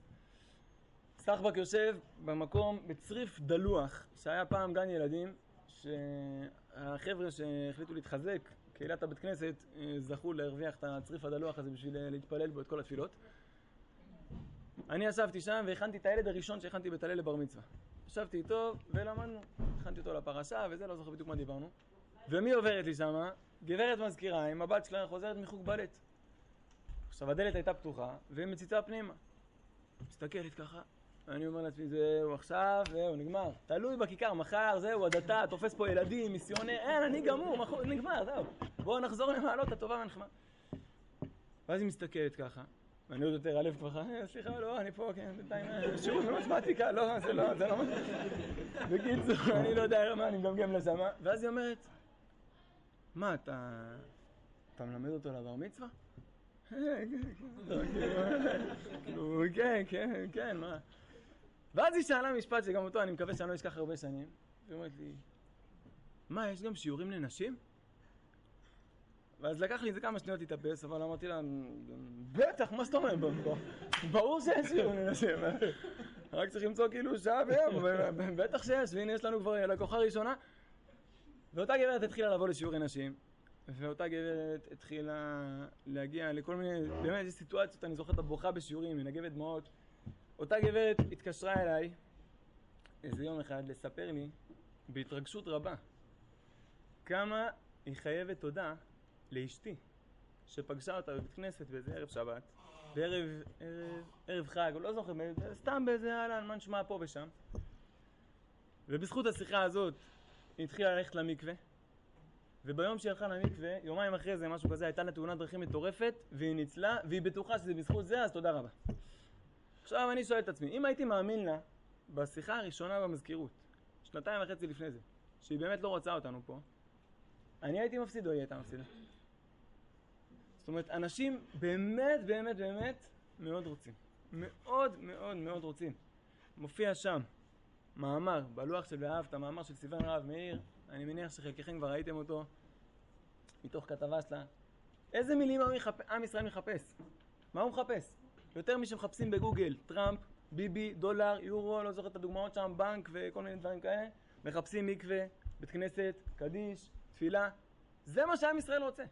סחבק יושב במקום, בצריף דלוח, שהיה פעם גן ילדים, שהחבר'ה שהחליטו להתחזק, קהילת הבית כנסת, אה, זכו להרוויח את הצריף הדלוח הזה בשביל אה, להתפלל בו את כל התפילות. אני ישבתי שם והכנתי את הילד הראשון שהכנתי בטלל לבר מצווה. ישבתי איתו ולמדנו, הכנתי אותו לפרשה וזה, לא זוכר בדיוק מה דיברנו. ומי עוברת לי שמה? גברת מזכירה עם הבת שלה חוזרת מחוג בלט. עכשיו הדלת הייתה פתוחה והיא מציצה פנימה. מסתכלת ככה, ואני אומר לעצמי, זהו, עכשיו, זהו, נגמר. תלוי בכיכר, מחר, זהו, הדתה, תופס פה ילדים, מיסיונר, אין, אני גמור, מחר, נגמר, זהו. בואו נחזור למעלות הטובה והנחמה. ואז היא מסתכלת ככה, ואני עוד יותר הלב כבר, "אה, סליחה, לא, אני פה, כן, בינתיים, אה, שיעור במתמטיקה, לא, זה לא, זה לא... בקיצור, אני לא יודע מה, אני מגמגם לשם, ואז היא אומרת, מה, אתה... אתה מלמד אותו לבר מצווה? "אה, כן, כן." כאילו, כאילו, כן, כן, כן, מה? ואז היא שאלה משפט שגם אותו אני מקווה שאני לא אשכח הרבה שנים. היא אומרת לי, מה, יש גם שיעורים לנשים? ואז לקח לי איזה כמה שניות להתאפס, אבל אמרתי לה, בטח, מה זאת אומרת? ברור שיש שיעורים לנשים. רק צריך למצוא כאילו שעה ביום, בטח שיש, והנה יש לנו כבר לקוחה ראשונה. ואותה גברת התחילה לבוא לשיעורי נשים, ואותה גברת התחילה להגיע לכל מיני, באמת יש סיטואציות, אני זוכר את הבוכה בשיעורים, מנגבת דמעות. אותה גברת התקשרה אליי איזה יום אחד לספר לי בהתרגשות רבה כמה היא חייבת תודה לאשתי שפגשה אותה בבית כנסת באיזה ערב שבת בערב ערב, ערב חג, לא זוכר, סתם באיזה אהלן, מה נשמע פה ושם? ובזכות השיחה הזאת היא התחילה ללכת למקווה וביום שהיא הלכה למקווה, יומיים אחרי זה, משהו כזה, הייתה לה תאונת דרכים מטורפת והיא ניצלה והיא בטוחה שזה בזכות זה, אז תודה רבה עכשיו אני שואל את עצמי, אם הייתי מאמין לה בשיחה הראשונה במזכירות, שנתיים וחצי לפני זה, שהיא באמת לא רוצה אותנו פה, אני הייתי מפסיד או היא הייתה מפסידה? זאת אומרת, אנשים באמת, באמת, באמת מאוד רוצים. מאוד מאוד מאוד רוצים. מופיע שם מאמר בלוח של ואהבת, מאמר של סיוון רהב מאיר, אני מניח שחלקכם כבר ראיתם אותו, מתוך כתבה שלה. איזה מילים עם, ישראל מחפש? מה הוא מחפש? יותר משמחפשים בגוגל, טראמפ, ביבי, דולר, יורו, לא זוכר את הדוגמאות שם, בנק וכל מיני דברים כאלה, מחפשים מקווה, בית כנסת, קדיש, תפילה. זה מה שעם ישראל רוצה.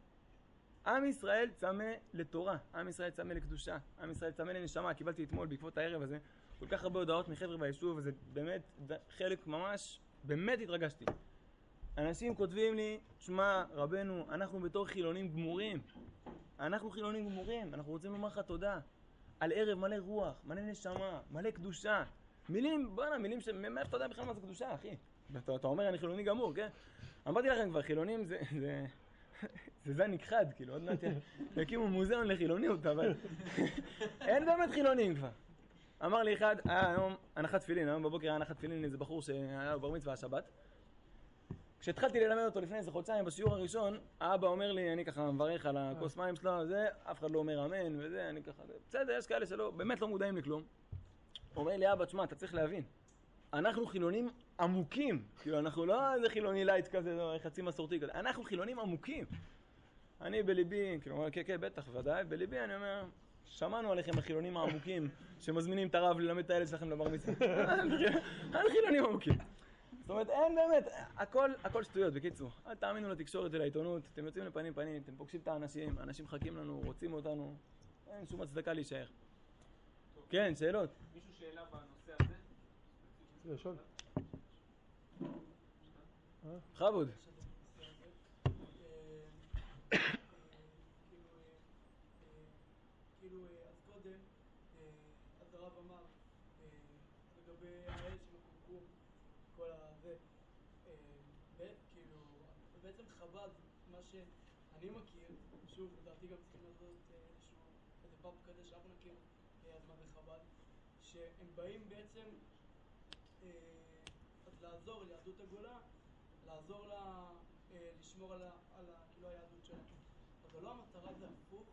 עם ישראל צמא לתורה, עם ישראל צמא לקדושה, עם ישראל צמא לנשמה. קיבלתי אתמול בעקבות הערב הזה כל כך הרבה הודעות מחבר'ה ביישוב, וזה באמת חלק ממש, באמת התרגשתי. אנשים כותבים לי, שמע, רבנו, אנחנו בתור חילונים גמורים. אנחנו חילונים גמורים, אנחנו רוצים לומר לך תודה. על ערב מלא רוח, מלא נשמה, מלא קדושה. מילים, בואנה, מילים ש... מאיפה אתה יודע בכלל מה זה קדושה, אחי? אתה, אתה אומר אני חילוני גמור, כן? אמרתי לכם כבר, חילונים זה... זה... זה זן נכחד, כאילו, עוד מעט יקימו מוזיאון לחילוניות, אבל אין באמת חילונים כבר. אמר לי אחד, היה היום הנחת תפילין, היום בבוקר היה הנחת תפילין לאיזה בחור שהיה לו בר מצווה השבת. כשהתחלתי ללמד אותו לפני איזה חודשיים בשיעור הראשון, האבא אומר לי, אני ככה מברך על הכוס מים שלו, זה, אף אחד לא אומר אמן וזה, אני ככה, בסדר, יש כאלה שלא, באמת לא מודעים לכלום. אומר לי, אבא, תשמע, אתה צריך להבין, אנחנו חילונים עמוקים, כאילו, אנחנו לא איזה חילוני לייט כזה, לא, חצי מסורתי כזה, אנחנו חילונים עמוקים. אני בליבי, כאילו, אומר, כן, כן, בטח, ודאי, בליבי אני אומר, שמענו עליכם החילונים העמוקים שמזמינים את הרב ללמד את הילד שלכם לבר מצווה. אין חילונים עמוקים. זאת אומרת, אין באמת, הכל, הכל שטויות, בקיצור. אל תאמינו לתקשורת ולעיתונות, אתם יוצאים לפנים פנים, אתם פוגשים את האנשים, האנשים מחכים לנו, רוצים אותנו, אין שום הצדקה להישאר. כן, שאלות. מישהו שאלה בנושא הזה? זה לשאול. בכבוד. כאילו, אה, אז קודם, אה, אז הרב אמר אה, לגבי האש עם הקומקום, כל הזה, אה, ב- כאילו, חב"ד, מה שאני מכיר, שוב, לדעתי גם צריכים לעשות אה, איזשהו, איזה פאפ כזה שאנחנו נכיר, אה, אז מה חב"ד, שהם באים בעצם אה, אז לעזור ליהדות הגולה, לעזור לה לשמור על, ה, על ה, כאילו היהדות שלהם. אבל לא המטרה זה הפוך,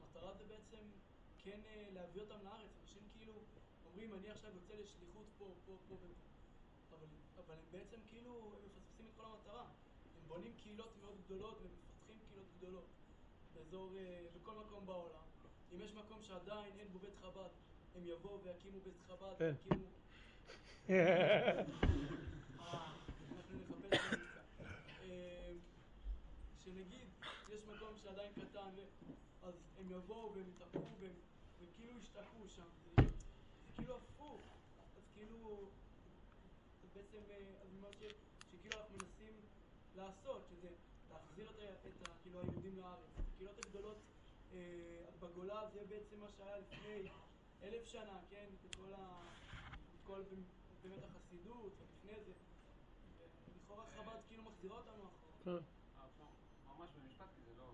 המטרה זה בעצם כן להביא אותם לארץ. אנשים כאילו אומרים, אני עכשיו יוצא לשליחות פה, פה, פה ופה. אבל, אבל הם בעצם כאילו, מפספסים את כל המטרה. בונים קהילות מאוד גדולות ומפתחים קהילות גדולות באזור, אה, בכל מקום בעולם. אם יש מקום שעדיין אין בו בית חב"ד, הם יבואו ויקימו בית חב"ד, כן. ויקימו... אה, אנחנו נחפש. אה, שנגיד, יש מקום שעדיין קטן, אז הם יבואו והם יתהפכו והם כאילו ישתקעו שם. זה כאילו הפוך. אז כאילו, בעצם, אז מה ש- לעשות, שזה להחזיר את, את כאילו היהודים לארץ. הקהילות הגדולות אה, בגולה זה בעצם מה שהיה לפני אלף שנה, כן? בכל ה... כל באמת החסידות, ולפני זה. ולכאורה חב"ד כאילו מחזירה אותנו אחורה. כן. אה, ממש במשפט, כי זה לא...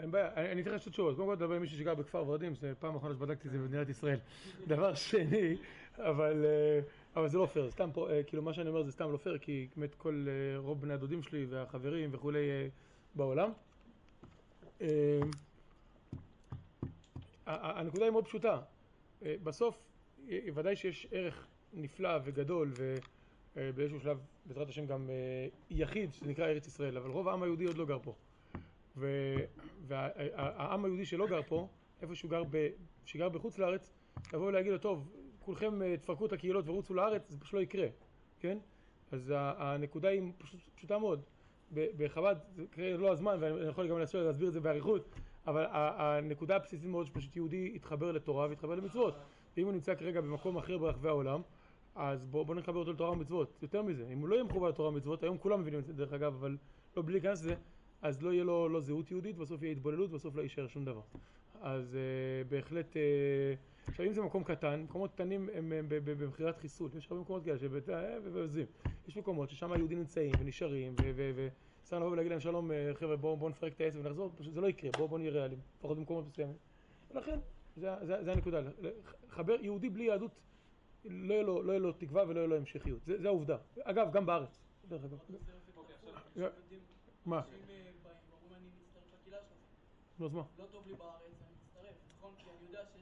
אין בעיה, אני אתן לך שתי תשובות. קודם כל, לדבר עם מישהו שגר בכפר ורדים, זה פעם אחרונה שבדקתי את זה במדינת ישראל. דבר שני, אבל, אה, אבל זה לא פייר, סתם פה, אה, כאילו מה שאני אומר זה סתם לא פייר, כי באמת כל, אה, רוב בני הדודים שלי והחברים וכולי אה, בעולם. הנקודה היא מאוד פשוטה. בסוף, ודאי שיש ערך נפלא וגדול, ובאיזשהו שלב, בעזרת השם, גם יחיד, שזה נקרא ארץ ישראל, אבל רוב העם היהודי עוד לא גר פה. והעם היהודי שלא גר פה, איפה שהוא גר, שגר בחוץ לארץ, לבוא ולהגיד לו, טוב, כולכם אה, תפרקו את הקהילות ורוצו לארץ, זה פשוט לא יקרה, כן? אז הנקודה היא פשוט, פשוטה מאוד. בחב"ד, זה כרגע לא הזמן, ואני יכול גם להסביר להסביר את זה באריכות, אבל הנקודה הבסיסית מאוד שפשוט יהודי יתחבר לתורה ויתחבר למצוות. ואם הוא נמצא כרגע במקום אחר ברחבי העולם, אז בואו בוא נחבר אותו לתורה ומצוות. יותר מזה, אם הוא לא יהיה מחובר לתורה ומצוות, היום כולם מבינים את זה דרך אגב, אבל לא בלי להיכנס לזה, אז לא יהיה לו לא זהות יהודית, בסוף יהיה התבוללות, בסוף לא יישאר שום דבר. אז uh, בהחלט, אה, עכשיו אם זה מקום קטן, מקומות קטנים הם, במכירת חיסול, יש הרבה מקומות כאלה שבית- אה. יש מקומות ששם היהודים נמצאים ונשארים, וצריך לבוא ולהגיד להם שלום אה, חבר'ה בואו בוא נפרק את העץ ונחזור, פשוט זה לא יקרה, בואו בוא נהיה ריאליים, לפחות במקומות מסוימים. ולכן, זה, הנקודה, חבר יהודי בלי יהדות לא יהיה לו, לא תקווה ולא יהיה לו המשכיות, זה, העובדה. אגב, גם בארץ, דרך אגב. לא. מה? אנשים אה. נו, אז מה? לא טוב לי בארץ, אני מצטרף, נכון? כי אני יודע שיש לי אופציה. בסדר,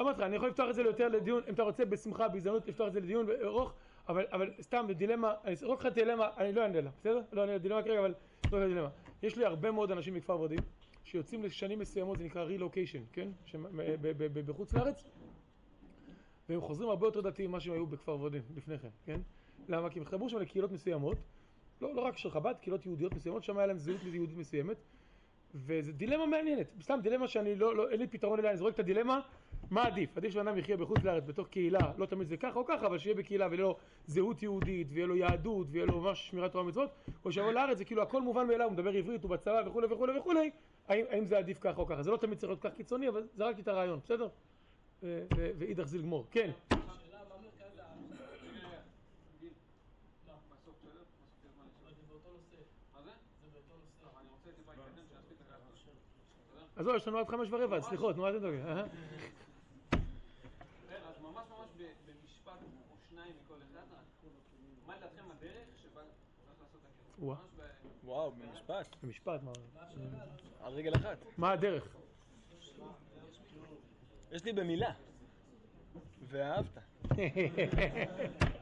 אמרתי לך, אני יכול לפתוח את זה ליותר לדיון, אם אתה רוצה בשמחה, בהזדמנות, לפתוח את זה לדיון ארוך, אבל, אבל סתם בדילמה, אני אזרוק לך דילמה, אני לא אענה לה, בסדר? לא אענה לה דילמה כרגע, אבל לא דילמה. יש לי הרבה מאוד אנשים מכפר ורדים, שיוצאים לשנים מסוימות, זה נקרא רילוקיישן, כן? ב- בחוץ לארץ, והם חוזרים הרבה יותר דתיים ממה שהם היו בכפר ורדים לפני כן, כן? למה? כי הם התחברו שם לקהילות מסוימות, לא, לא רק של חב"ד, קהילות יהודיות מסוימות, שם היה להם זהות יהודית מסוימת, וזו דילמה מעניינת, סתם דילמה שאני לא, לא, אין לי פתרון אליה, אני זורק את הדילמה, מה עדיף? עדיף שבן אדם יחיה בחוץ לארץ בתוך קהילה, לא תמיד זה ככה או ככה, אבל שיהיה בקהילה ויהיה לו זהות יהודית, ויהיה לו יהדות, ויהיה לו ממש שמירת תורה ומצוות, או שיבוא לארץ, זה כאילו הכל מובן מאליו, הוא מדבר עברית, הוא בצבא וכולי וכולי וכולי, האם, האם זה עדיף ככה או ככה? זה לא תמיד צריך להיות כך קיצוני, אבל זרקתי את הרעיון, בסדר? ואידך זיל גמור, כן. שאלה, מה מרכז הארץ? גיל, מה? בסוף בסדר? בסוף יש זמן אבל לשאול. זה באותו נושא. מה זה? זה באותו נושא. טוב, אני רוצה טיפה להתקדם, שנספיק לקחת. בסדר? אז לא, יש לנו עד חמש ורבע, סליחות, נו, אל תדאגי. אהה. ב- במשפט או שניים מכל אחד רק. מה לדעתכם הדרך שבה צריך לעשות את הקירוב? וואה. ממש ב- וואו, במשפט. במשפט, מה? על רגל אחת. מה הדרך? יש לי במילה. ואהבת.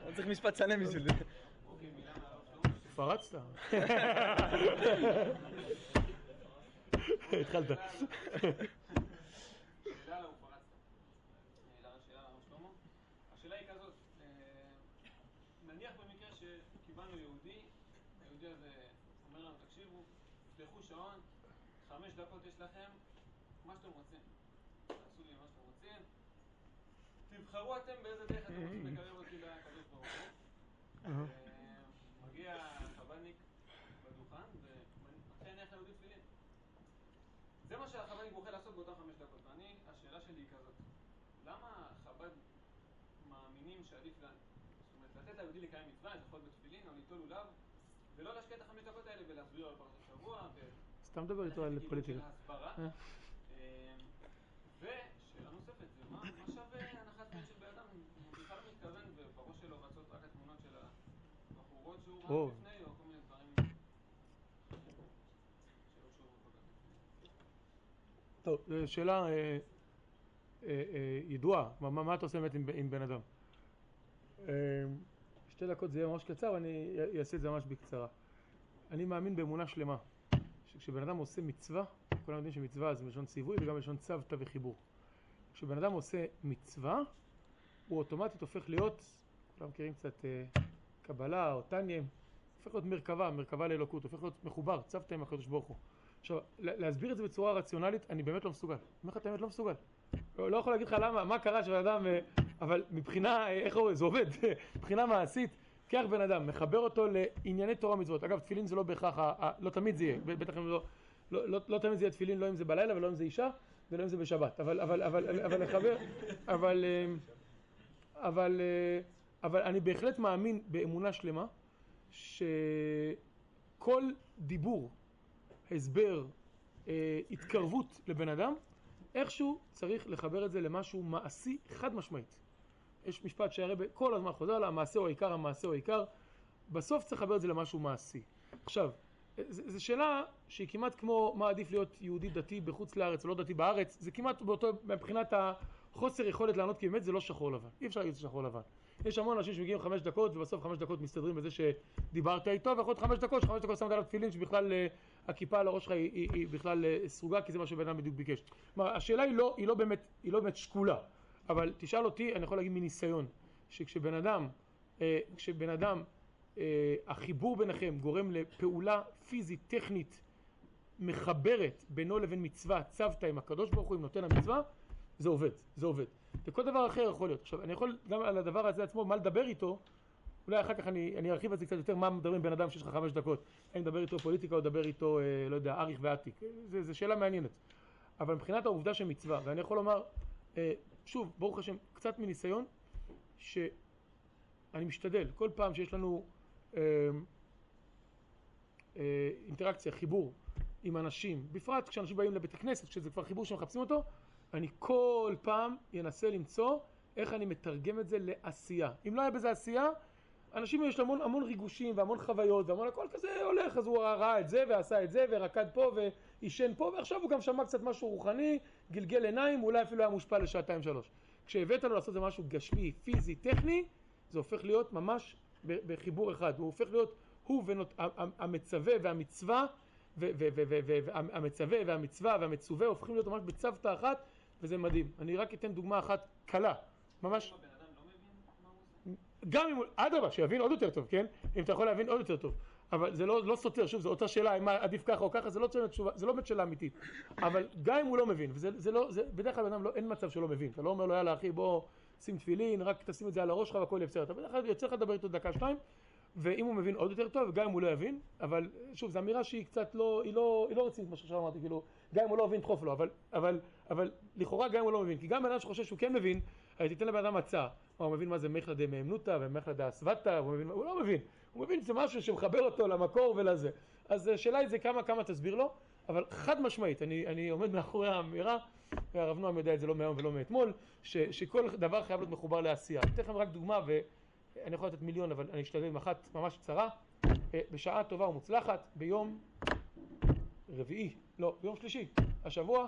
לא צריך משפט שלם בשביל זה. פרצת. התחלת. שאלה הוא פרצת. אה, שאלה לרב שלמה. השאלה היא כזאת, אה, נניח במקרה שקיבלנו יהודי, היהודי הזה אומר לנו, תקשיבו, תפתחו שעון, חמש דקות יש לכם, מה שאתם רוצים. תעשו לי מה שאתם רוצים. תבחרו אתם באיזה דרך אתם רוצים לקרב אותי לקדוש ברוך הוא. אה, מגיע חב"דניק בדוכן ומתחיל להניח ליהודי תפילין. זה מה שהחב"דניק בוחר לעשות באותן חמש דקות. ואני, השאלה שלי היא כזאת, למה חב"ד מאמינים שעדיף לה, זאת אומרת, לתת ליהודי לקיים מצווה, זה יכול להיות בתפילין או ליטול לולב, ולא להשקיע את החמש דקות האלה ולהסביר על פרשת שבוע, סתם מדבר איתו על פוליטיקה. ההסברה. אה. ושאלה נוספת, זה מה שווה הנחת חיים של בן אדם? הוא בכלל לא מתכוון ובראש שלו רצות רק התמונות של הבחורות שהוא. ראה לפני, או כל מיני דברים. טוב, זו שאלה אה, אה, אה, ידועה, מה, מה אתה עושה באמת עם, עם בן אדם? אה, שתי דקות זה יהיה ממש קצר, אני אעשה את זה ממש בקצרה. אני מאמין באמונה שלמה, שכשבן אדם עושה מצווה, כולם יודעים שמצווה זה מלשון ציווי וגם מלשון צוותא וחיבור. כשבן אדם עושה מצווה, הוא אוטומטית הופך להיות, כולם מכירים קצת אה, קבלה או טניה, הופך להיות מרכבה, מרכבה לאלוקות, הופך להיות מחובר, צוותא עם הקדוש ברוך הוא. עכשיו, לה- להסביר את זה בצורה רציונלית, אני באמת לא מסוגל. אני אומר לך את האמת, לא מסוגל. לא, לא יכול להגיד לך למה, מה קרה שבן אדם, אה, אבל מבחינה, אה, איך הוא, זה עובד, מבחינה מעשית, קח בן אדם, מחבר אותו לענייני תורה ומצוות. אגב, תפילין זה לא בהכרח, לא תמיד זה יהיה, בטח אם לא, לא, לא, לא תמיד זה יהיה תפילין, לא אם זה בלילה ולא אם זה אישה, ולא אם זה בשבת. אבל, אבל, אבל, אבל לחבר, אבל, אה, אבל, אה, אבל אני בהחלט מאמין באמונה שלמה, שכל דיבור הסבר, אה, התקרבות לבן אדם, איכשהו צריך לחבר את זה למשהו מעשי חד משמעית. יש משפט שהרבה כל הזמן חוזר עליו, המעשה הוא העיקר, המעשה הוא העיקר. בסוף צריך לחבר את זה למשהו מעשי. עכשיו, זו שאלה שהיא כמעט כמו מה עדיף להיות יהודי דתי בחוץ לארץ או לא דתי בארץ, זה כמעט באותו, מבחינת החוסר יכולת לענות, כי באמת זה לא שחור לבן, אי אפשר להגיד שזה שחור לבן. יש המון אנשים שמגיעים חמש דקות ובסוף חמש דקות מסתדרים בזה שדיברת איתו ויכול להיות חמש דקות, שחמש דקות שמת עליו תפילין שבכלל אה, הכיפה על הראש שלך היא, היא, היא בכלל אה, סרוגה כי זה מה שבן אדם בדיוק ביקש. כלומר השאלה היא לא, היא לא באמת, היא לא באמת שקולה, אבל תשאל אותי, אני יכול להגיד מניסיון, שכשבן אדם, אה, כשבן אדם, אה, החיבור ביניכם גורם לפעולה פיזית, טכנית, מחברת בינו לבין מצווה, צוותא עם הקדוש ברוך הוא, עם נותן המצווה, זה עובד, זה עובד. וכל דבר אחר יכול להיות. עכשיו, אני יכול גם על הדבר הזה עצמו, מה לדבר איתו, אולי אחר כך אני, אני ארחיב על זה קצת יותר, מה מדברים בן אדם שיש לך חמש דקות. האם לדבר איתו פוליטיקה או לדבר איתו, אה, לא יודע, אריך ועתיק. זו שאלה מעניינת. אבל מבחינת העובדה של מצווה, ואני יכול לומר, שוב, ברוך השם, קצת מניסיון, שאני משתדל, כל פעם שיש לנו אה, אה, אינטראקציה, חיבור עם אנשים, בפרט כשאנשים באים לבית הכנסת, כשזה כבר חיבור שמחפשים אותו, אני כל פעם אנסה למצוא איך אני מתרגם את זה לעשייה. אם לא היה בזה עשייה, אנשים יש להם המון, המון ריגושים והמון חוויות והמון הכל כזה הולך, אז הוא ראה את זה ועשה את זה ורקד פה ועישן פה ועכשיו הוא גם שמע קצת משהו רוחני, גלגל עיניים, אולי אפילו היה מושפע לשעתיים שלוש. כשהבאת לו לעשות זה משהו גשמי, פיזי, טכני, זה הופך להיות ממש בחיבור אחד. הוא הופך להיות, הוא והמצווה והמצווה, והמצווה והמצווה והמצווה הופכים להיות ממש בצוותא אחת, וזה מדהים. אני רק אתן דוגמה אחת קלה, ממש... לא? גם אם הוא, אדרבה, שיבין עוד יותר טוב, כן? אם אתה יכול להבין עוד יותר טוב. אבל זה לא, לא סותר, שוב, זו אותה שאלה, אם עדיף ככה או ככה, זה לא באמת תשובה, זה לא באמת שאלה אמיתית. אבל גם אם הוא לא מבין, וזה זה לא, זה, בדרך כלל אדם לא, אין מצב שלא מבין. אתה לא אומר לו, יאללה אחי, בוא שים תפילין, רק תשים את זה על הראש שלך והכל בסדר. אתה בדרך כלל יוצא לך לדבר איתו דקה, שתיים, ואם הוא מבין עוד יותר טוב, גם אם הוא לא יבין, אבל שוב, זו אמירה שהיא קצת לא, היא לא, היא לא רצינית, מה שעכשיו אמרתי, כאילו, גם אם הוא לא מבין, דחוף לו, אבל, אבל, אבל לכאורה גם אם הוא לא מבין, כי גם אדם שחושב שהוא כן מבין, תיתן לבן אדם הצעה, הוא מבין מה זה מיכלא דמאמנותא ומיכלא דאסוותא, הוא לא מבין, הוא מבין שזה משהו שמחבר אותו למקור ולזה. אז השאלה היא זה כמה כמה תסביר לו, אבל חד משמעית, אני, אני עומד מאחורי האמירה והרב נועם יודע את זה לא מהיום ולא מאתמול, ש, שכל דבר חייב להיות מחובר לעשייה. אני אתן לכם רק דוגמה, ואני יכול לתת מיליון, אבל אני אשתדל עם אחת ממש קצרה. אה, בשעה טובה ומוצלחת, ביום רביעי, לא, ביום שלישי, השבוע,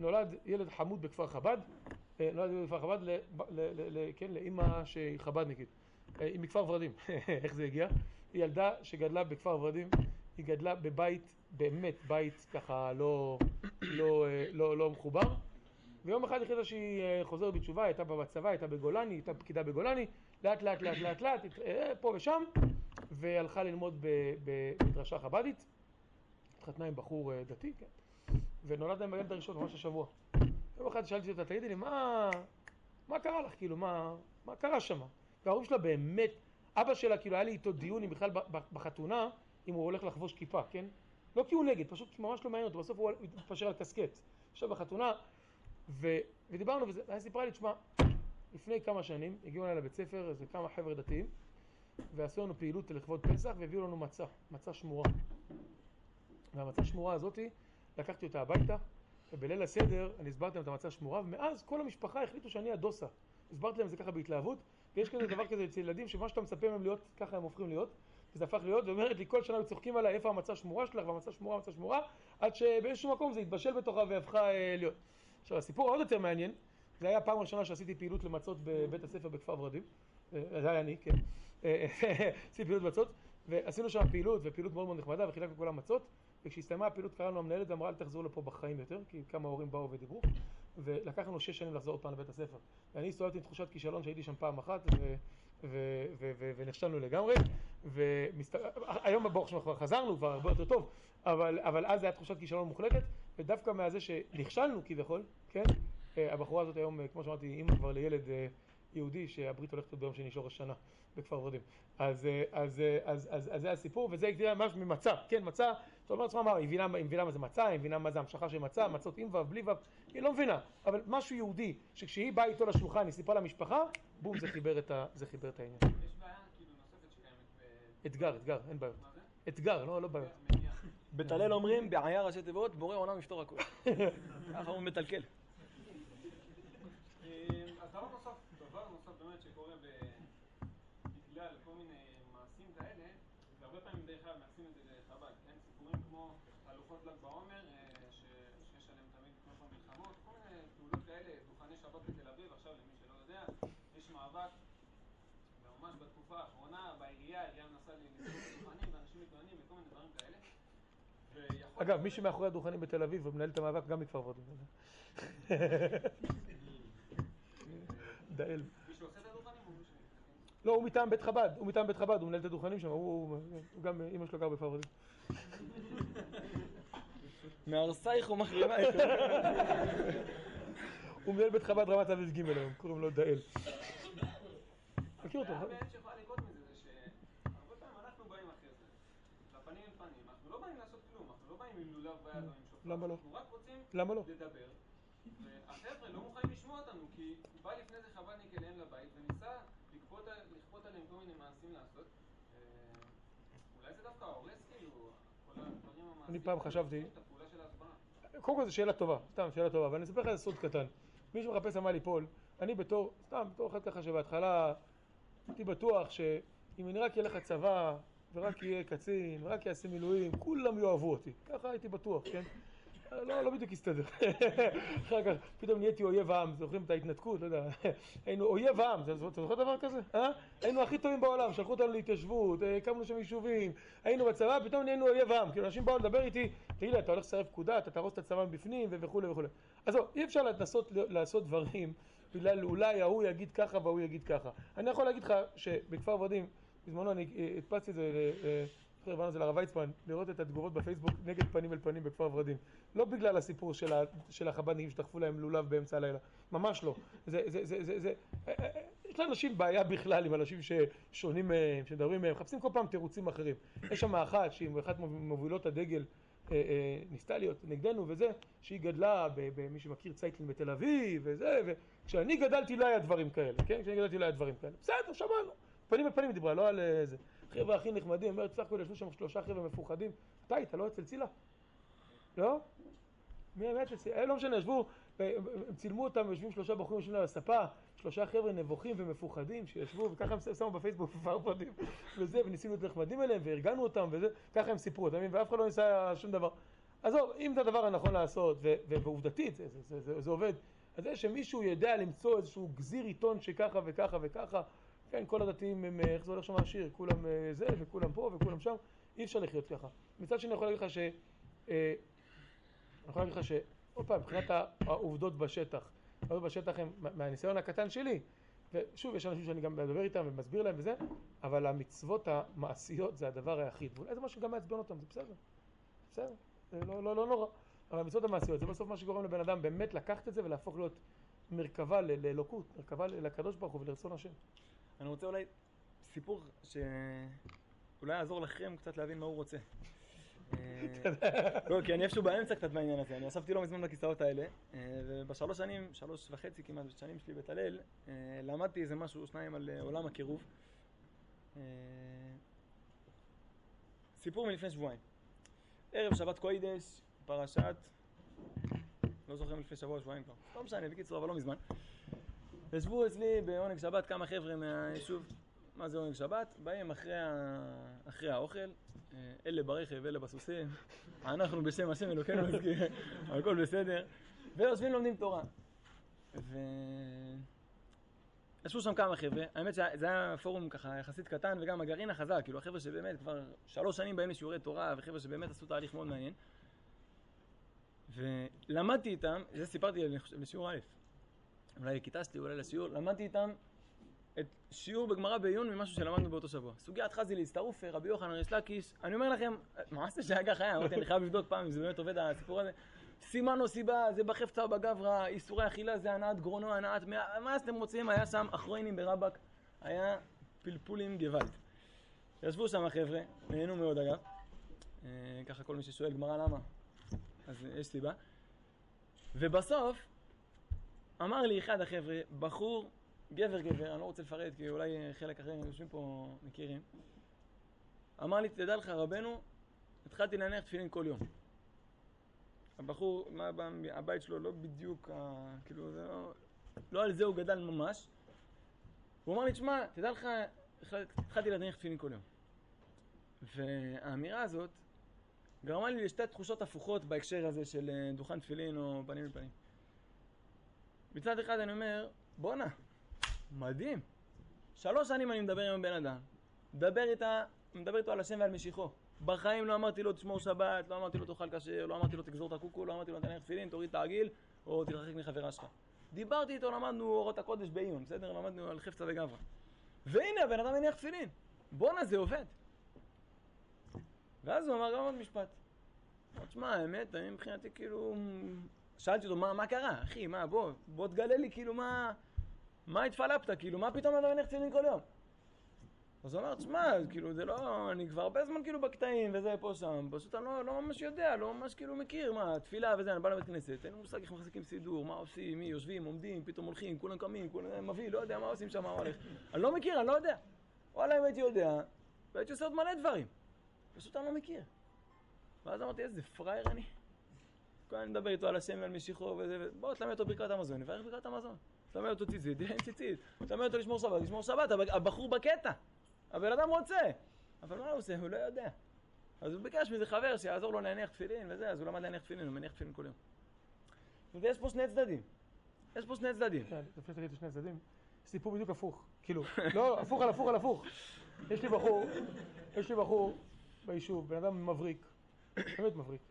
נולד ילד חמוד בכפר חב"ד, אה, נולד ילד בכפר חב"ד, ל, ל, ל, ל, כן, לאימא שהיא חב"דניקית, היא מכפר ורדים, איך זה הגיע? היא ילדה שגדלה בכפר ורדים, היא גדלה בבית, באמת בית ככה לא, לא, אה, לא, לא מחובר, ויום אחד החליטה שהיא אה, חוזרת בתשובה, הייתה בצבא, הייתה בגולני, הייתה פקידה בגולני, לאט לאט לאט לאט לאט, אה, פה ושם, והלכה ללמוד במדרשה חב"דית, התחתנה עם בחור אה, דתי, כן, ונולד להם בילד הראשון ממש השבוע. יום אחד שאלתי אותה, תגידי לי, מה, מה קרה לך, כאילו, מה, מה קרה שם? וההורים שלה באמת, אבא שלה, כאילו, היה לי איתו דיון אם בכלל בחתונה, אם הוא הולך לחבוש כיפה, כן? לא כי הוא נגד, פשוט ממש לא מעניין אותו, בסוף הוא התפשר על קסקט. עכשיו בחתונה, ו, ודיברנו, וזה, ואז סיפרה לי, תשמע, לפני כמה שנים הגיעו אליי לבית ספר איזה כמה חבר'ה דתיים, ועשו לנו פעילות לכבוד פסח, והביאו לנו מצה, מצה שמורה. והמצה שמורה הזאתי, לקחתי אותה הביתה, ובליל הסדר אני הסברתי להם את המצה שמורה, ומאז כל המשפחה החליטו שאני הדוסה. הסברתי להם את זה ככה בהתלהבות, ויש כזה דבר כזה אצל ילדים, שמה שאתה מצפה מהם להיות, ככה הם הופכים להיות. וזה הפך להיות, ואומרת לי כל שנה היו צוחקים עליי איפה המצה שמורה שלך, והמצה שמורה, המצה שמורה, עד שבאיזשהו מקום זה התבשל בתוכה והפכה אה, להיות. עכשיו הסיפור העוד יותר מעניין, זה היה הפעם הראשונה שעשיתי פעילות למצות בבית הספר בכפר ורדים, אה, זה היה אני, כן, אה, עשיתי פעילות מצות, ועשינו שם פעילות, ופעילות מאוד מאוד נחמדה, וחילקנו כולם מצות, וכשהסתיימה הפעילות קראנו למנהלת ואמרה אל תחזרו לפה בחיים יותר, כי כמה הורים באו ודיברו, ולקח לנו שש שנים לחזור עוד פעם לבית הספר. ואני הסתובבתי עם תחושת כישלון שהייתי שם פעם אחת, ונכשלנו לגמרי, והיום ברוך השם כבר חזרנו, כבר הרבה יותר טוב, אבל, אבל אז היה תחושת כישלון מוחלטת, ודווקא מהזה שנכשלנו כביכול, כן, אה, הבחורה הזאת היום, אה, כמו שאמרתי, אימא כבר לילד אה, יהודי שהברית הולכת ביום שני שורש שנה בכפר ורדים. אז, אז, אה, אז, אז, אז זה הסיפור, וזה הגדיר ממש ממצה, כן, מצה, אתה אומר מבינה, היא מבינה מה זה מצה, היא מבינה מה זה המשכה של מצה, מצות עם ו' בלי ו', היא לא מבינה, אבל משהו יהודי, שכשהיא באה איתו לשולחן, היא סיפרה למשפחה, בום, זה חיבר את, ה, זה חיבר את העניין. יש בעיה כאילו נוספת שקיימת ב... אתגר, אתגר, אין בעיות. אתגר, לא, לא בעיות. בטלל אומרים, בעיה ראשי תיבות, בורא עולם יפתור הכול. ככה הוא מתלכל. אה, אז דבר נוסף, דבר נוסף באמת שקורה ב- בגלל כל מיני מעשים כאלה, והרבה פעמים דרך אגב מייחסים את זה לחב"ד, כן? סיפורים כמו תהלוכות ל"ג בעומר, אה, ש- שיש עליהם תמיד כל פעם מלחמות, כל מיני פעולות כאלה, דוכני שבת בתל אביב, עכשיו למי שלא יודע, יש מאבק, וממש בתקופה האחרונה את ואנשים מתלוננים וכל מיני דברים כאלה. אגב, מי שמאחורי הדוכנים בתל אביב ומנהל את המאבק גם מכפר ורדים. דאל. מישהו עושה את הדוכנים או מישהו? לא, הוא מטעם בית חב"ד, הוא מטעם בית חב"ד, הוא מנהל את הדוכנים שם, הוא גם, אמא שלו גר בכפר ורדים. מהרסייך ומחריבייך. הוא מנהל בית חב"ד רמת אביב ג' היום, קוראים לו דאל. מכיר אותו, נכון? באמת שיכולה לקרות מזה זה שהרבה פעמים אנחנו באים אחרי זה, לפנים אל פנים, אנחנו לא באים לעשות כלום, אנחנו לא עם שופר, למה לא? אנחנו רק רוצים למה לא? לדבר, והחבר'ה לא מוכנים לשמוע אותנו, כי בא לפני זה חב"דניק אליהם לבית וניסה לכפות על- לכפות עליהם כל מיני מעשים לעשות, אה, אולי זה דווקא הורס כאילו, כל הדברים המעשיים, אני פעם חשבתי-. קודם כל זו שאלה טובה, סתם שאלה טובה, אבל אני אספר לך איזה סוד קטן. מי שמחפש על מה ליפול, אני בתור, סתם, בתור אחד ככה שבהתחלה הייתי בטוח שאם אני רק אלך לצבא, ורק יהיה קצין, ורק יעשה מילואים, כולם יאהבו אותי. ככה הייתי בטוח, כן? לא, לא בדיוק הסתדר. אחר כך פתאום נהייתי אויב העם, זוכרים את ההתנתקות? לא יודע. היינו אויב העם, אתה זוכר דבר כזה? אה? היינו הכי טובים בעולם, שלחו אותנו להתיישבות, אה, הקמנו שם יישובים, היינו בצבא, פתאום נהיינו אויב העם. כאילו אנשים באו לדבר איתי, תגיד לי, אתה הולך לסרב פקודה, אתה תהרוס את הצבא מבפנים וכולי וכולי. אז זהו, אי אפשר לנסות לעשות דברים בגלל אולי ההוא יגיד ככה וההוא יגיד ככה. אני יכול להגיד לך שבכפר ורדים, בזמנו אני אה, הדפסתי את זה, ל- אה, הבנו את זה לרב ויצמן, לראות את התגובות בפייסבוק נגד פנים אל פנים בכפר ורדים. לא בגלל הסיפור של, החב"דניקים שדחפו להם לולב באמצע הלילה, ממש לא. זה, זה, זה, זה, זה, אה, אה, אה, יש לאנשים בעיה בכלל עם אנשים ששונים מהם, שמדברים מהם, מחפשים כל פעם תירוצים אחרים. יש שם אחת שהיא אחת ממובילות הדגל אה, אה, ניסתה להיות נגדנו וזה, שהיא גדלה במי שמכיר צייטלין בתל אביב וזה, וכשאני גדלתי לא היה דברים כאלה, כן? כשאני גדלתי לא היה דברים כאלה. בסדר, שמענו. פנים אל פנים היא דיברה, לא על אה, זה. חבר'ה הכי נחמדים, אומרת, סך הכל ישבו שם שלושה חבר'ה מפוחדים. אתה היית, לא אצל צילה? לא? מי היה אצל צילה? אה, לא משנה, ישבו הם צילמו אותם, יושבים שלושה בחורים יושבים על הספה, שלושה חבר'ה נבוכים ומפוחדים שישבו, וככה הם שמו בפייסבוק פרפודים וזה, וניסינו להיות נחמדים אליהם, וארגנו אותם וזה, ככה הם סיפרו, אתה מבין? ואף אחד לא ניסה שום דבר. עזוב, אם זה הדבר הנכון לעשות, ועובדתית זה, זה, זה, זה, זה עובד, אז זה שמישהו יודע למצוא איזשהו גזיר עיתון שככה וככה וככה, כן, כל הדתיים הם, איך זה הולך שם השיר, כולם אה, זה וכולם פה וכולם שם, אי אפשר לחיות ככה. מצד שני אני יכול להגיד לך ש... אה, אני יכול להגיד לך ש... עוד פעם, מבחינת העובדות בשטח, העובדות בשטח הם מהניסיון הקטן שלי, ושוב, יש אנשים שאני גם מדבר איתם ומסביר להם וזה, אבל המצוות המעשיות זה הדבר היחיד, ואולי זה משהו שגם מעצבן אותם, זה בסדר, בסדר, זה לא, לא, לא נורא, אבל המצוות המעשיות זה בסוף מה שגורם לבן אדם באמת לקחת את זה ולהפוך להיות מרכבה לאלוקות, מרכבה לקדוש ברוך הוא ולרצון השם. אני רוצה אולי סיפור שאולי יעזור לכם קצת להבין מה הוא רוצה. לא, כי אני איפשהו באמצע קצת בעניין הזה, אני אספתי לא מזמן בכיסאות האלה, אה, ובשלוש שנים, שלוש וחצי כמעט שנים שלי בית הלל, אה, למדתי איזה משהו, שניים על עולם הקירוב. סיפור מלפני שבועיים. ערב שבת קוידש, פרשת, לא זוכר מלפני שבוע, שבועיים כבר, לא משנה, בקיצור, אבל לא מזמן. ישבו אצלי בעונג שבת כמה חבר'ה מהיישוב, מה זה עונג שבת? באים אחרי, ה... אחרי האוכל, אה, אלה ברכב, אלה בסוסים, אנחנו בשם השם אלוקינו הכל בסדר, ויושבים לומדים תורה. ו... ישבו שם כמה חבר'ה, האמת שזה היה פורום ככה יחסית קטן וגם הגרעין החזק, כאילו החבר'ה שבאמת כבר שלוש שנים באים לשיעורי תורה וחבר'ה שבאמת עשו תהליך מאוד מעניין. ולמדתי איתם, זה סיפרתי בשיעור א', אולי לכיתה שלי, אולי לשיעור, למדתי איתם את שיעור בגמרא בעיון ממשהו שלמדנו באותו שבוע. סוגיית חזי להצטרוף, רבי יוחנן ריש לקיש, אני אומר לכם, מעשה שהיה ככה היה, אמרתי, אני חייב לבדוק פעם אם זה באמת עובד הסיפור הזה. סימן או סיבה, זה בחפצה בגברא, איסורי אכילה זה הנעת גרונו, הנעת מה, מה שאתם רוצים, היה שם אחרונים ברבק, היה פלפולים גוואלד. ישבו שם החבר'ה, נהנו מאוד אגב. אה, ככה כל מי ששואל גמרא למה, אז יש סיבה. ובסוף, אמר לי אחד החבר'ה, בחור, גבר גבר, אני לא רוצה לפרט כי אולי חלק אחרים יושבים פה מכירים, אמר לי, תדע לך רבנו, התחלתי להניח תפילין כל יום. הבחור, מה, הבית שלו לא בדיוק, כאילו, זה לא, לא על זה הוא גדל ממש. הוא אמר לי, תשמע, תדע לך, התחלתי להניח תפילין כל יום. והאמירה הזאת גרמה לי לשתי תחושות הפוכות בהקשר הזה של אה, דוכן תפילין או פנים אל פנים. מצד אחד אני אומר, בואנה, מדהים. שלוש שנים אני מדבר עם הבן אדם, מדבר איתה, מדבר איתו על השם ועל משיחו. בחיים לא אמרתי לו תשמור שבת, לא אמרתי לו תאכל כשר, לא אמרתי לו תגזור את הקוקו, לא אמרתי לו תניח תפילין, תוריד את העגיל, או תתרחק מחברה שלך. דיברתי איתו, למדנו אורות הקודש בעיון, בסדר? למדנו על חפצה וגברא. והנה הבן אדם מניח תפילין. בואנה זה עובד. ואז הוא אמר גם עוד משפט. תשמע, האמת, אני מבחינתי כאילו... שאלתי אותו, מה, מה קרה? אחי, מה, בוא, בוא תגלה לי, כאילו, מה... מה התפלפת? כאילו, מה פתאום אתה מניח תפילין כל יום? אז הוא אמר, תשמע, כאילו, זה לא... אני כבר הרבה זמן כאילו בקטעים וזה פה שם, פשוט אני לא, לא ממש יודע, לא ממש כאילו מכיר, מה, תפילה וזה, אני בא לבית כנסת, אין לי מושג איך מחזיקים סידור, מה עושים, מי יושבים, עומדים, פתאום הולכים, כולם קמים, כולם מביא, לא יודע מה עושים שם, מה הולך. אני לא מכיר, אני לא יודע. וואלה, אם הייתי יודע, והייתי עושה עוד מלא דברים. פשוט אני לא מכיר. ואז אמרתי, איזה פראייר אני. כל אני מדבר איתו על ועל משיחו וזה, בוא תלמד אותו ברכת המזון, נברך ברכת המזון. תלמד אותו ציצית, אין ציצית. תלמד אותו לשמור שבת, לשמור שבת, הב- הבחור בקטע. הבן אדם רוצה. אבל מה הוא עושה? הוא לא יודע. אז הוא ביקש מאיזה חבר שיעזור לו להניח תפילין וזה, אז הוא למד להניח תפילין, הוא מניח תפילין כל יום. ויש פה שני צדדים. יש פה שני צדדים. לפני שתגיד שני הצדדים, סיפור בדיוק הפוך. כאילו, לא, הפוך על הפוך על הפוך. יש לי בחור, יש לי בחור ביישוב, בן אדם מבריק, באמת מבריק,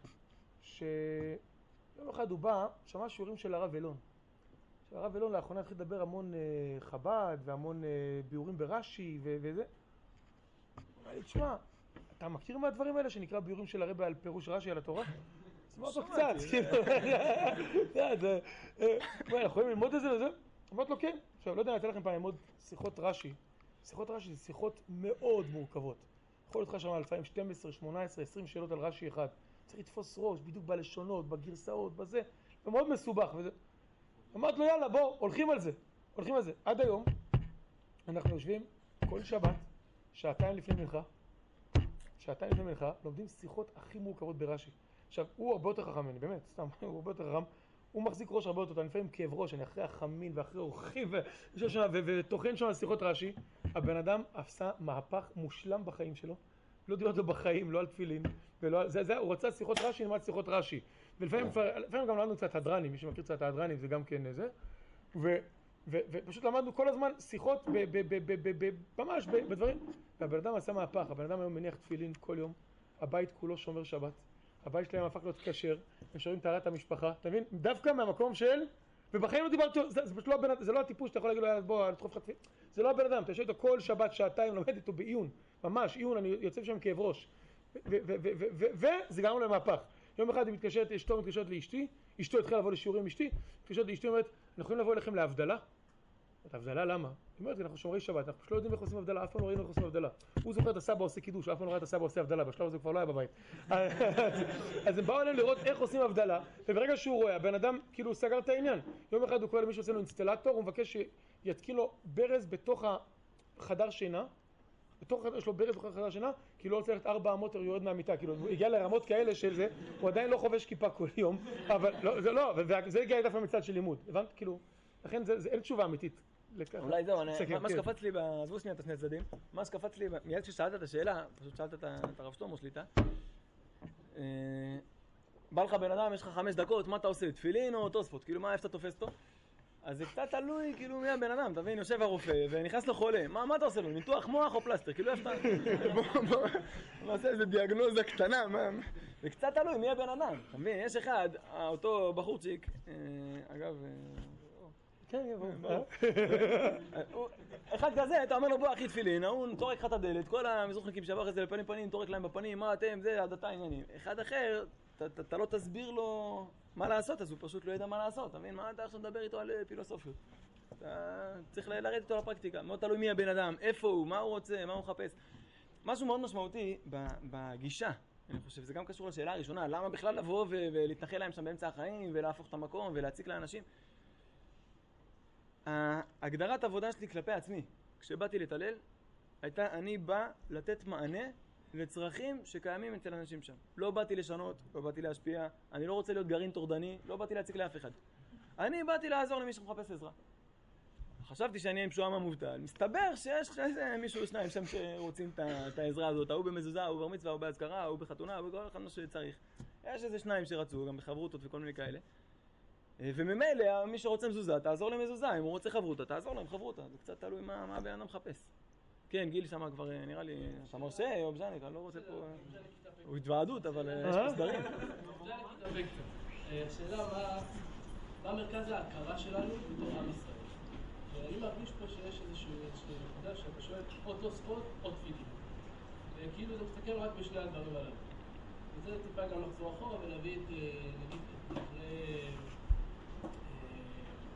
שיום אחד הוא בא, שמע שיעורים של הרב אלון. שהרב אלון לאחרונה התחיל לדבר המון אה, חב"ד והמון אה, ביאורים ברש"י וזה. אמר לי, תשמע, אתה מכיר מהדברים האלה שנקרא ביאורים של הרבי על פירוש רש"י על התורה? אמרתי לו קצת, כאילו, אה, אנחנו יכולים ללמוד את זה וזה? אמרתי לו כן. עכשיו, לא יודע, אני אתן לכם פעם ללמוד שיחות רש"י. שיחות רש"י זה שיחות מאוד מורכבות. יכול להיות לך שם 2012, 18, 20 שאלות על רש"י אחד. צריך לתפוס ראש, בדיוק בלשונות, בגרסאות, בזה, זה מאוד מסובך וזה. אמרתי לו יאללה בוא, הולכים על זה, הולכים על זה. עד היום אנחנו יושבים כל שבת, שעתיים לפני מנחה, שעתיים לפני מנחה, לומדים שיחות הכי מורכבות ברש"י. עכשיו, הוא הרבה יותר חכם ממני, באמת, סתם, הוא הרבה יותר חכם. הוא מחזיק ראש הרבה יותר טוב, אני לפעמים כאב ראש, אני אחרי החמין ואחרי ו- וטוחן שם על שיחות רש"י, הבן אדם עשה מהפך מושלם בחיים שלו, לא דיברת לו בחיים, לא על תפילין, ולא. זה, זה, הוא רצה שיחות רש"י, נלמד שיחות רש"י. ולפעמים כבר- לפעמים גם למדנו קצת הדרנים, מי שמכיר קצת הדרנים זה גם כן זה. ו, ו, ופשוט למדנו כל הזמן שיחות ב, ב, ב, ב, ב, ב, ממש ב, בדברים. והבן אדם עשה מהפך, הבן אדם היום מניח תפילין כל יום, הבית כולו שומר שבת, הבית שלהם הפך להיות כשר, הם שומרים טהרת המשפחה, אתה מבין? דווקא מהמקום של... ובחיים לא דיברתי, זה, זה פשוט לא הבן אדם, זה לא הטיפוש שאתה יכול להגיד לו יאללה בוא לדחוף לך תפילין, זה לא הבן אדם, אתה יושב איתו כל שבת שעתיים, לומד איתו בעיון, ממש עיון, אני יוצא משם כאב ראש. וזה גרם לו למהפך. יום אחד היא מתקשרת, אשתו מתקשרת לאשתי, אשתו התחילה לבוא לשיעורים עם אשתי, מתקשרת לאשתי אומרת, אנחנו יכולים לבוא אליכם להבדלה? אומרת, הבדלה למה? היא אומרת, אנחנו שומרי שבת, אנחנו פשוט לא יודעים איך עושים הבדלה, אף פעם לא ראינו איך עושים הבדלה. הוא זוכר את הסבא עושה קידוש, אף פעם לא ראה את הסבא עושה הבדלה, בשלב הזה הוא כבר לא היה בבית. אז הם באו אליהם לראות איך עושים הבדלה, וברגע שהוא רואה, הבן אדם כאילו סגר את העניין. יום אחד הוא קורא למישהו אצלנו אינסטלטור, הוא מבקש שיתקין לו ברז בתוך החדר שינה, בתוך החדר, יש לו ברז בתוך החדר שינה, כי לא ללכת ארבע אמות יורד מהמיטה, כאילו הוא הגיע לרמות כאלה של זה, הוא עדיין לא חובש כיפה כל יום, אבל לא, זה לא, וזה הגיע דווקא מצד של לימוד, הבנת? כאילו, לכן זה, זה אין תשובה אמיתית. לכך. אולי זהו, אני- סכם, מה- כן. שקפץ לי, עזבו שנייה את השני הצדדים, מה שקפץ לי, מיד כששאלת את השאלה, פשוט שאלת את את הרב שלמה שליטה, אה, בא לך בן אדם, יש לך חמש דקות, מה אתה עושה, תפילין או תוספות, כאילו מה, איפה אתה תופס אותו? אז זה קצת תלוי, כאילו, מי הבן אדם, אתה מבין, יושב הרופא, ונכנס לו חולה, מה, מה אתה עושה לו, ניתוח מוח או פלסטר, כאילו, איפה אתה, בוא, בוא, נעשה איזה דיאגנוזה קטנה, מה, זה קצת תלוי מי הבן אדם, אתה מבין, יש אחד, אה, אותו בחורצ'יק, אה, אגב, אה, כן, כן. ברור. הוא- אחד כזה, אתה אומר לו בוא אחי תפילין, ההוא טורק לך את הדלת, כל המזרוחניקים שעבר אחרי זה לפנים פנים, טורק להם בפנים, מה אתם, זה, הדתה עניינים. אחד אחר, אתה- לא תסביר לו מה לעשות, אז הוא פשוט לא ידע מה לעשות, אתה מבין? מה אתה עכשיו מדבר איתו על אה, פילוסופיות? אתה צריך לרדת איתו לפרקטיקה, מאוד תלוי מי הבן אדם, איפה הוא, מה הוא רוצה, מה הוא מחפש. משהו מאוד משמעותי בגישה, אני חושב, זה גם קשור לשאלה הראשונה, למה בכלל לבוא ולהתנחל להם שם באמצע החיים, ולהפוך את המקום, ולהציק לאנשים? הגדרת עבודה שלי כלפי עצמי, כשבאתי להתעלל, הייתה אני בא לתת מענה לצרכים שקיימים אצל אנשים שם. לא באתי לשנות, לא באתי להשפיע, אני לא רוצה להיות גרעין טורדני, לא באתי להציק לאף אחד. אני באתי לעזור למי שמחפש עזרה. חשבתי שאני עם שוהם המובטל, מסתבר שיש איזה מישהו או שניים שם שרוצים את העזרה הזאת, ההוא במזוזה, ההוא בר מצווה, ההוא באזכרה, ההוא בחתונה, ההוא בכל אחד מה שצריך. יש איזה שניים שרצו, גם בחברותות וכל מיני כאלה. אה, וממילא מי שרוצה מזוזה, תעזור למזוזה, אם הוא רוצה חברותה, תעזור להם חברותה, זה קצת תלוי מה הבן אדם מחפש. כן, גיל שם כבר אה, נראה לי, אתה מרשה, או בז'אניק, אני לא רוצה פה... אה, הוא התוועדות, אבל אה, יש פה סדרים. השאלה מה, מרכז ההכרה שלנו בתור עם ישראל. ואני מרגיש פה שיש איזושהי נקודה שאתה שואל או תוספות או תפילין. וכאילו זה מסתכל רק בשני הדברים הללו. וזה טיפה גם לחזור אחורה ולהביא את, נגיד, את דברי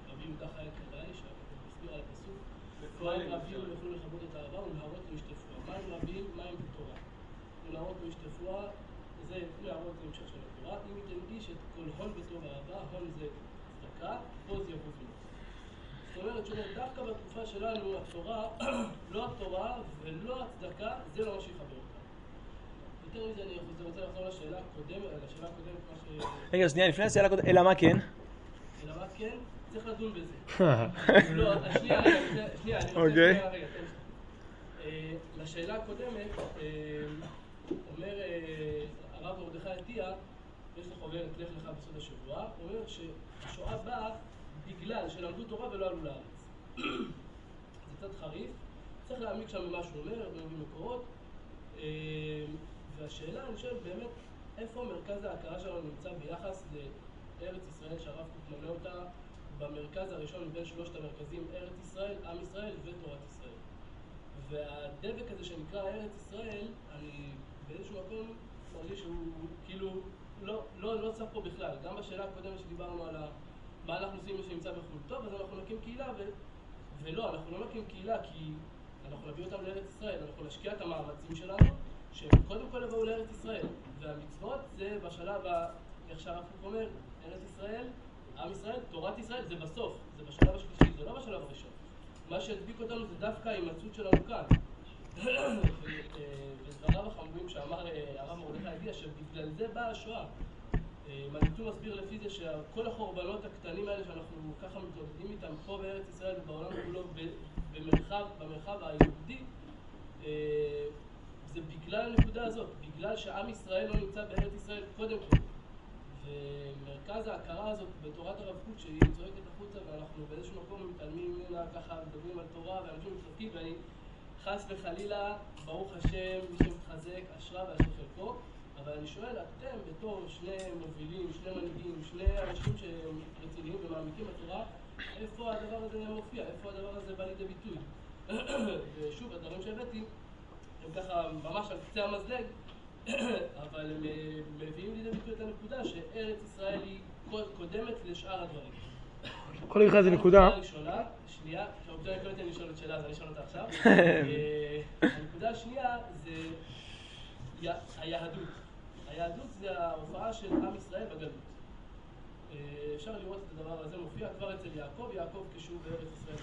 רבי יהודה חי אלקלעי, שמסביר על הפסוק. מים רבים יוכלו לכבות את האהבה ונהרות לא ישטפוה. מים רבים, מים בתורה. ונהרות לא ישטפוה, זה זה המשך של התורה. אם ייתן איש את כל הון בתור אהבה, הון זה צדקה, עוז יבוז ממנו. זאת אומרת, שהוא אומר, דווקא בתקופה שלנו, התורה, לא התורה ולא הצדקה, זה לא מה שיחבר אותה. יותר מזה, אני רוצה לחזור לשאלה הקודמת, לשאלה הקודמת, מה ש... רגע, שנייה, לפני השאלה הקודמת, אלא מה כן? אלא מה כן? צריך לדון בזה. לא, שנייה, שנייה, אני רוצה... אוקיי. תן לי. אה, לשאלה הקודמת, אה, אומר אה, הרב מרדכי עטיה, יש לו חוברת לך לך בסוד השבוע, הוא אומר שהשואה באה בגלל שלמדו תורה ולא עלו לארץ. זה קצת חריף, צריך להעמיק שם במה שהוא אומר, הוא מביא מקורות. והשאלה, אני שואל באמת, איפה מרכז ההכרה שלנו נמצא ביחס לארץ ישראל, שהרב קוק מונה אותה במרכז הראשון מבין שלושת המרכזים, ארץ ישראל, עם ישראל ותורת ישראל. והדבק הזה שנקרא ארץ ישראל, אני באיזשהו מקום מרגיש שהוא כאילו לא, לא, לא צף פה בכלל. גם בשאלה הקודמת שדיברנו על. מה אנחנו עושים מי שנמצא בחו"ל. טוב, אז אנחנו נקים קהילה, ו... ולא, אנחנו לא נקים קהילה כי אנחנו נביא אותם לארץ ישראל, אנחנו נשקיע את המאמצים שלנו, שהם קודם כל יבואו לארץ ישראל. והמצוות זה בשלב. איך שהרב אומר, ארץ ישראל, עם ישראל, תורת ישראל, זה בסוף, זה בשלב השלישי, זה לא בשלב הראשון. מה שהדביק אותנו זה דווקא ההימצאות שלנו כאן. ודבריו החמורים שאמר אה, הרב מרדכי הגיע, שבגלל זה באה השואה. אה, מניטו מסביר לפי זה שכל החורבנות הקטנים האלה שאנחנו ככה מתמודדים איתם פה בארץ ישראל ובעולם כולו במרחב, במרחב היהודי, אה, זה בגלל הנקודה הזאת, בגלל שעם ישראל לא נמצא בארץ ישראל קודם כל. ומרכז ההכרה הזאת בתורת הרב קוק שהיא צועקת החוצה ואנחנו באיזשהו מקום מתעלמים ממנה ככה מדברים על תורה ואנשים מתחזקים ואני חס וחלילה ברוך השם מי שמתחזק אשרה ואשר חלקו. אבל אני שואל אתם בתור שני מובילים, שני מנהיגים, שני אנשים שהם רציניים ומעמיקים בתורה איפה הדבר הזה מופיע, איפה הדבר הזה בא לידי ביטוי? ושוב הדברים שהבאתי הם ככה ממש על קצה המזלג אבל הם אה, מביאים לידי ביטוי את הנקודה שארץ ישראל היא קודמת לשאר הדברים. להגיד לך איזה נקודה. הראשונה, שנייה, כשהעובדה לא ניתן לשאול את שאלה אז אני אשאל אותה עכשיו. אה, הנקודה השנייה זה היהדות. היהדות זה ההופעה של עם ישראל בגלות. אה, אפשר לראות את הדבר הזה מופיע כבר אצל יעקב, יעקב כשהוא בארץ ישראל,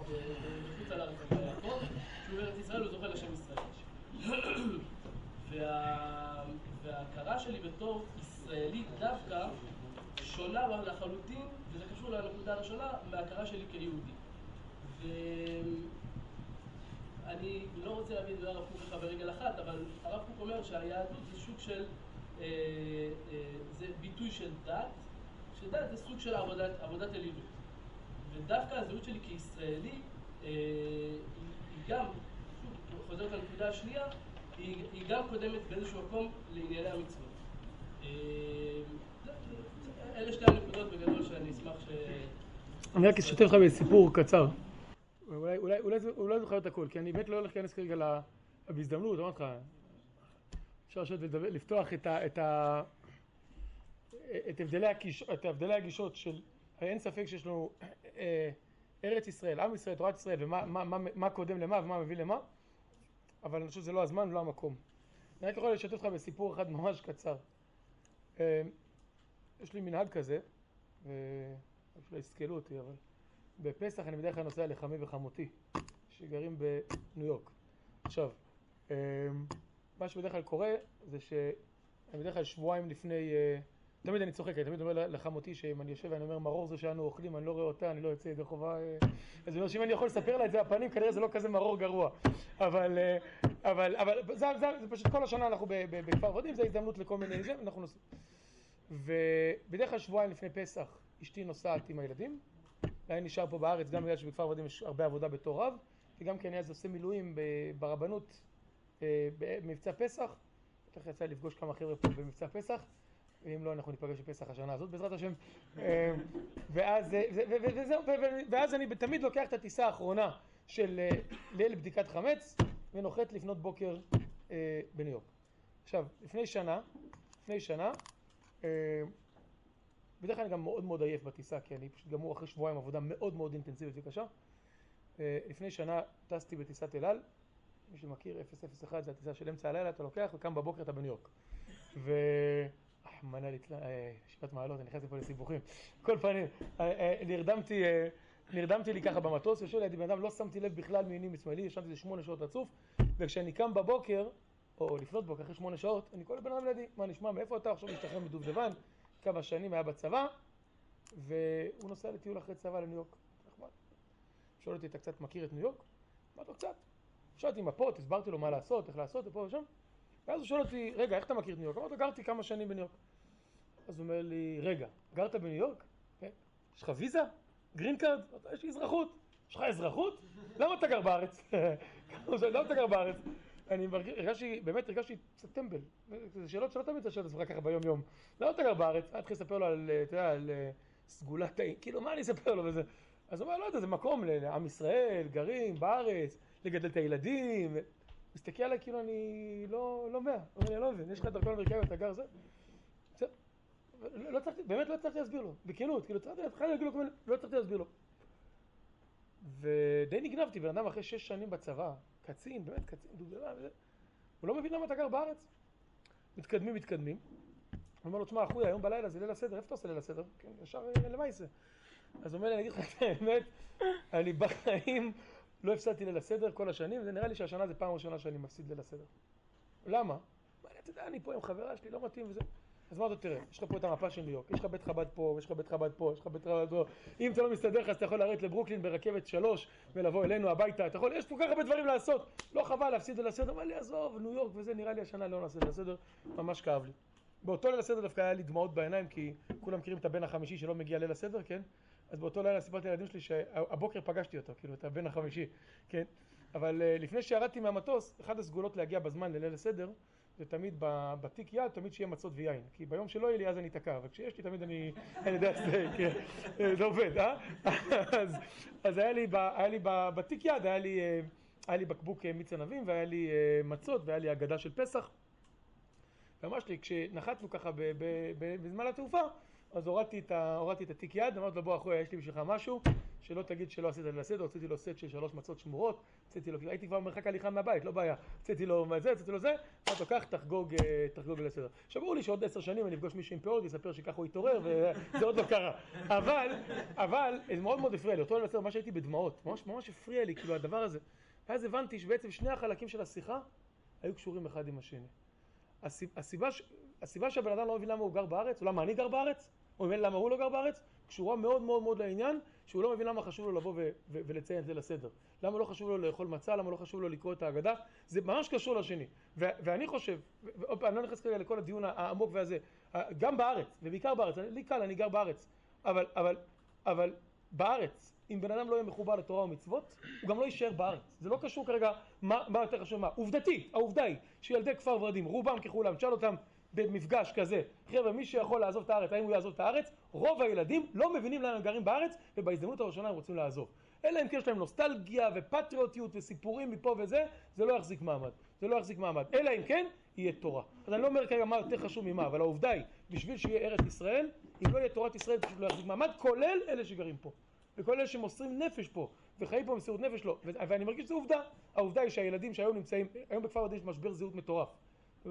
בחוץ על הארץ יעקב, כשהוא בארץ ישראל הוא זוכה לשם ישראל. וה... וההכרה שלי בתור ישראלי דווקא שונה לחלוטין, וזה קשור לנקודה הראשונה, מההכרה שלי כיהודי. ואני לא רוצה להביא את זה לרב קוק ככה ברגל אחת, אבל הרב קוק אומר שהיהדות זה סוג של, אה, אה, זה ביטוי של דת, שדת זה סוג של עבודת, עבודת אלילות. ודווקא הזהות שלי כישראלי, אה, היא גם, שוב, חוזרת לנקודה השנייה, היא, גם קודמת באיזשהו מקום לענייני המצוות. אה, אלה שתי הנקודות בגדול שאני אשמח ש... אני רק אשתף אותך בסיפור קצר. אולי, אולי, אולי, זוכר את הכל, כי אני באמת לא הולך להיכנס כרגע ל- בהזדמנות, אמרתי לך, אפשר לשבת ולדבר, לפתוח את, הבדלי הגישות של, אין ספק שיש לנו אה, ארץ ישראל, עם ישראל, תורת ישראל, ומה מה, מה, מה קודם למה ומה מביא למה, אבל אני חושב שזה לא הזמן ולא המקום. אני רק יכול לשתף אותך בסיפור אחד ממש קצר. אה, יש לי מנהג כזה, ואולי יסכלו אותי, אבל בפסח אני בדרך כלל נוסע לחמי וחמותי, שגרים בניו יורק. עכשיו, אה, מה שבדרך כלל קורה זה שאני בדרך כלל שבועיים לפני, אה, תמיד אני צוחק, אני תמיד אומר לחמותי שאם אני יושב ואני אומר מרור זה שאנו אוכלים, אני לא רואה אותה, אני לא יוצא ידי חובה, אה, אז אני אומר שאם אני יכול לספר לה את זה בפנים, כנראה זה לא כזה מרור גרוע. אבל, אה, אבל, אבל זה, זה, זה פשוט כל השנה אנחנו בכפר ורדים, זו הזדמנות לכל מיני זה, אנחנו נוסעים. ובדרך כלל שבועיים לפני פסח אשתי נוסעת עם הילדים, ואני נשאר פה בארץ גם בגלל שבכפר ורדים יש הרבה עבודה בתור רב, וגם כי אני אז עושה מילואים ברבנות אה, במבצע פסח, בטח יצא לפגוש כמה חבר'ה פה במבצע פסח, ואם לא אנחנו ניפגש בפסח השנה הזאת בעזרת השם, אה, ואז, וזהו, ואז אני תמיד לוקח את הטיסה האחרונה של אה, ליל בדיקת חמץ ונוחת לפנות בוקר אה, בניו יורק. עכשיו, לפני שנה, לפני שנה, אה, בדרך כלל אני גם מאוד מאוד עייף בטיסה, כי אני פשוט גמור אחרי שבועיים עבודה מאוד מאוד אינטנסיבית וקשה. אה, לפני שנה טסתי בטיסת אל על, מי שמכיר 001 זה הטיסה של אמצע הלילה, אתה לוקח וקם בבוקר אתה בניו יורק. ו... רחמנא ליצלן, אה, ישיבת מעלות, אני נכנסתי פה לסיבוכים. כל פנים, אה, אה, נרדמתי, נרדמתי לי ככה במטוס, יושב לידי בן אדם, לא שמתי לב בכלל מימין משמאלי, ישנתי איזה שמונה שעות רצוף, וכשאני קם בבוקר, או לפנות בוקר אחרי שמונה שעות, אני קורא לבן אדם לידי, מה נשמע, מאיפה אתה עכשיו משתחרר מדובדבן, כמה שנים היה בצבא, והוא נוסע לטיול אחרי צבא לניו יורק. נחמד. שואל אותי, אתה קצת מכיר את ניו יורק? אמרתי לו, קצת. שלפתי מפות, הסברתי לו מה לעשות, איך לעשות, ופה ושם. ואז הוא שואל אותי, רגע, איך אתה מכיר את ניו יורק? אמרתי גרתי כמה שנים בניו יורק. אז הוא אומר לי, רגע, גרת בניו יורק? כן. יש לך ויזה? green card? יש לי אזרחות. יש לך אזרחות? למה אתה גר בארץ? למה אתה גר בארץ? אני הרגשתי, באמת הרגשתי קצת טמבל. זה שאלות שלא תמיד אתה שואל את עצמך ככה ביום יום. למה אתה גר בארץ? אני אתחיל לספר לו על, אתה יודע, על אה, סגולת העיר, כאילו מה אני אספר לו וזה? אז הוא אומר, לא יודע, זה מקום לעם ישראל, גרים בארץ, לגדל את הילדים. מסתכל עליי כאילו אני לא, לא מאה. אומר לי, אני לא מבין, יש לך דרכון אמריקאי ואתה גר זה? לא לא הצלחתי, באמת לא הצלחתי להסביר לו, בכנות, כאילו, הצלחתי להתחיל להגיד לו, לא הצלחתי להסביר לו. ודי נגנבתי, בן אדם אחרי שש שנים בצבא, קצין, באמת קצין, וזה, הוא לא מבין למה אתה גר בארץ. מתקדמים, מתקדמים. הוא אומר לו, תשמע, אחוי, היום בלילה זה ליל הסדר, איפה אתה עושה ליל הסדר? כן, ישר אה, למעשה. אז הוא אומר לי, אני אגיד לך את האמת, אני בחיים לא הפסדתי ליל הסדר כל השנים, זה נראה לי שהשנה זה פעם ראשונה שאני מפסיד ליל הסדר. למה? אתה יודע, אני פה עם חברה שלי, לא מתאים וזה. אז אמרתי לו, תראה, יש לך פה את המפה של ניו יורק, יש לך בית חב"ד פה, יש לך בית חב"ד פה, יש לך בית חב"ד פה, אם זה לא מסתדר לך אז אתה יכול לרדת לברוקלין ברכבת שלוש ולבוא אלינו הביתה, אתה יכול, יש פה כל כך הרבה דברים לעשות, לא חבל להפסיד ליל הסדר, אמר לי, עזוב, ניו יורק וזה, נראה לי השנה לא נעשה ליל הסדר, ממש כאב לי. באותו ליל הסדר דווקא היה לי דמעות בעיניים, כי כולם מכירים את הבן החמישי שלא מגיע ליל הסדר, כן? אז באותו לילה סיפרתי לילדים שלי שהבוקר פגשתי אותו, כאילו, את הבן החמישי, כן? אבל אה, לפני שירדתי מהמטוס, אחת הסגולות להגיע בזמן לליל הסדר, זה תמיד בתיק יד, תמיד שיהיה מצות ויין. כי ביום שלא יהיה לי אז אני אתקע, אבל כשיש לי תמיד אני, אני יודע שזה, כן, אה, זה עובד, אה? אז, אז היה לי, היה לי בתיק יד, היה לי, אה, היה לי בקבוק מיץ ענבים, והיה לי מצות, והיה לי הגדה של פסח. ממש לי, כשנחתנו ככה בזמן התעופה, אז הורדתי את, ה, הורדתי את התיק יד, אמרתי לו בוא אחוי, יש לי בשבילך משהו, שלא תגיד שלא עשית ליל הסדר, הוצאתי לו סט של שלוש מצות שמורות, הוצאתי לו, הייתי כבר במרחק הליכה מהבית, לא בעיה, הוצאתי לו זה, הוצאתי לו זה, אמרתי לו קח תחגוג, אה, תחגוג ליל הסדר. עכשיו ברור לי שעוד עשר שנים אני אפגוש מישהו עם פאות ויספר שככה הוא התעורר, וזה עוד לא קרה. אבל, אבל, זה מאוד מאוד הפריע לי, אותו ליל הסדר, ממש הייתי בדמעות, ממש ממש הפריע לי, כאילו הדבר הזה. ואז הבנתי שבעצם שני החלקים של השיחה היו קשורים אחד עם השני. הסיב- הסיבה, הסיבה שהבן אדם לא מבין למה הוא גר בארץ, או למה אני גר בארץ, או מבין למה הוא לא גר בארץ, קשורה מאוד מאוד מאוד לעניין שהוא לא מבין למה חשוב לו לבוא ו- ו- ולציין את זה לסדר. למה לא חשוב לו לאכול מצה, למה לא חשוב לו לקרוא את ההגדה, זה ממש קשור לשני. ו- ואני חושב, פעם, אני לא נכנס כרגע לכל הדיון העמוק והזה, גם בארץ, ובעיקר בארץ, לי קל, אני גר בארץ, אבל, אבל, אבל בארץ, אם בן אדם לא יהיה מחובר לתורה ומצוות, הוא גם לא יישאר בארץ. זה לא קשור כרגע מה, מה יותר חשוב מה. עובדתית, העובדה היא שילדי כפר ורדים, רובם ככולם, תשאל אותם במפגש כזה, חבר'ה, מי שיכול לעזוב את הארץ, האם הוא יעזוב את הארץ? רוב הילדים לא מבינים למה הם גרים בארץ, ובהזדמנות הראשונה הם רוצים לעזוב. אלא אם כן יש להם נוסטלגיה ופטריוטיות וסיפורים מפה וזה, זה לא יחזיק מעמד. זה לא יחזיק מעמד. אלא אם כן, יהיה תורה. אז אני לא אומר כרגע מה יותר חשוב ממה, אבל העובדה היא, בשביל שיהיה ארץ ישראל, אם לא יהיה תורת ישראל, פשוט לא יחזיק מעמד, כולל אלה שגרים פה. וכל אלה שמוסרים נפש פה, וחיים פה במסירות נפש לא. ואני מרגיש שזו עובדה. העובדה היא שהילדים שהיום נמצאים, היום בכפר ורדים יש משבר זהות מטורף.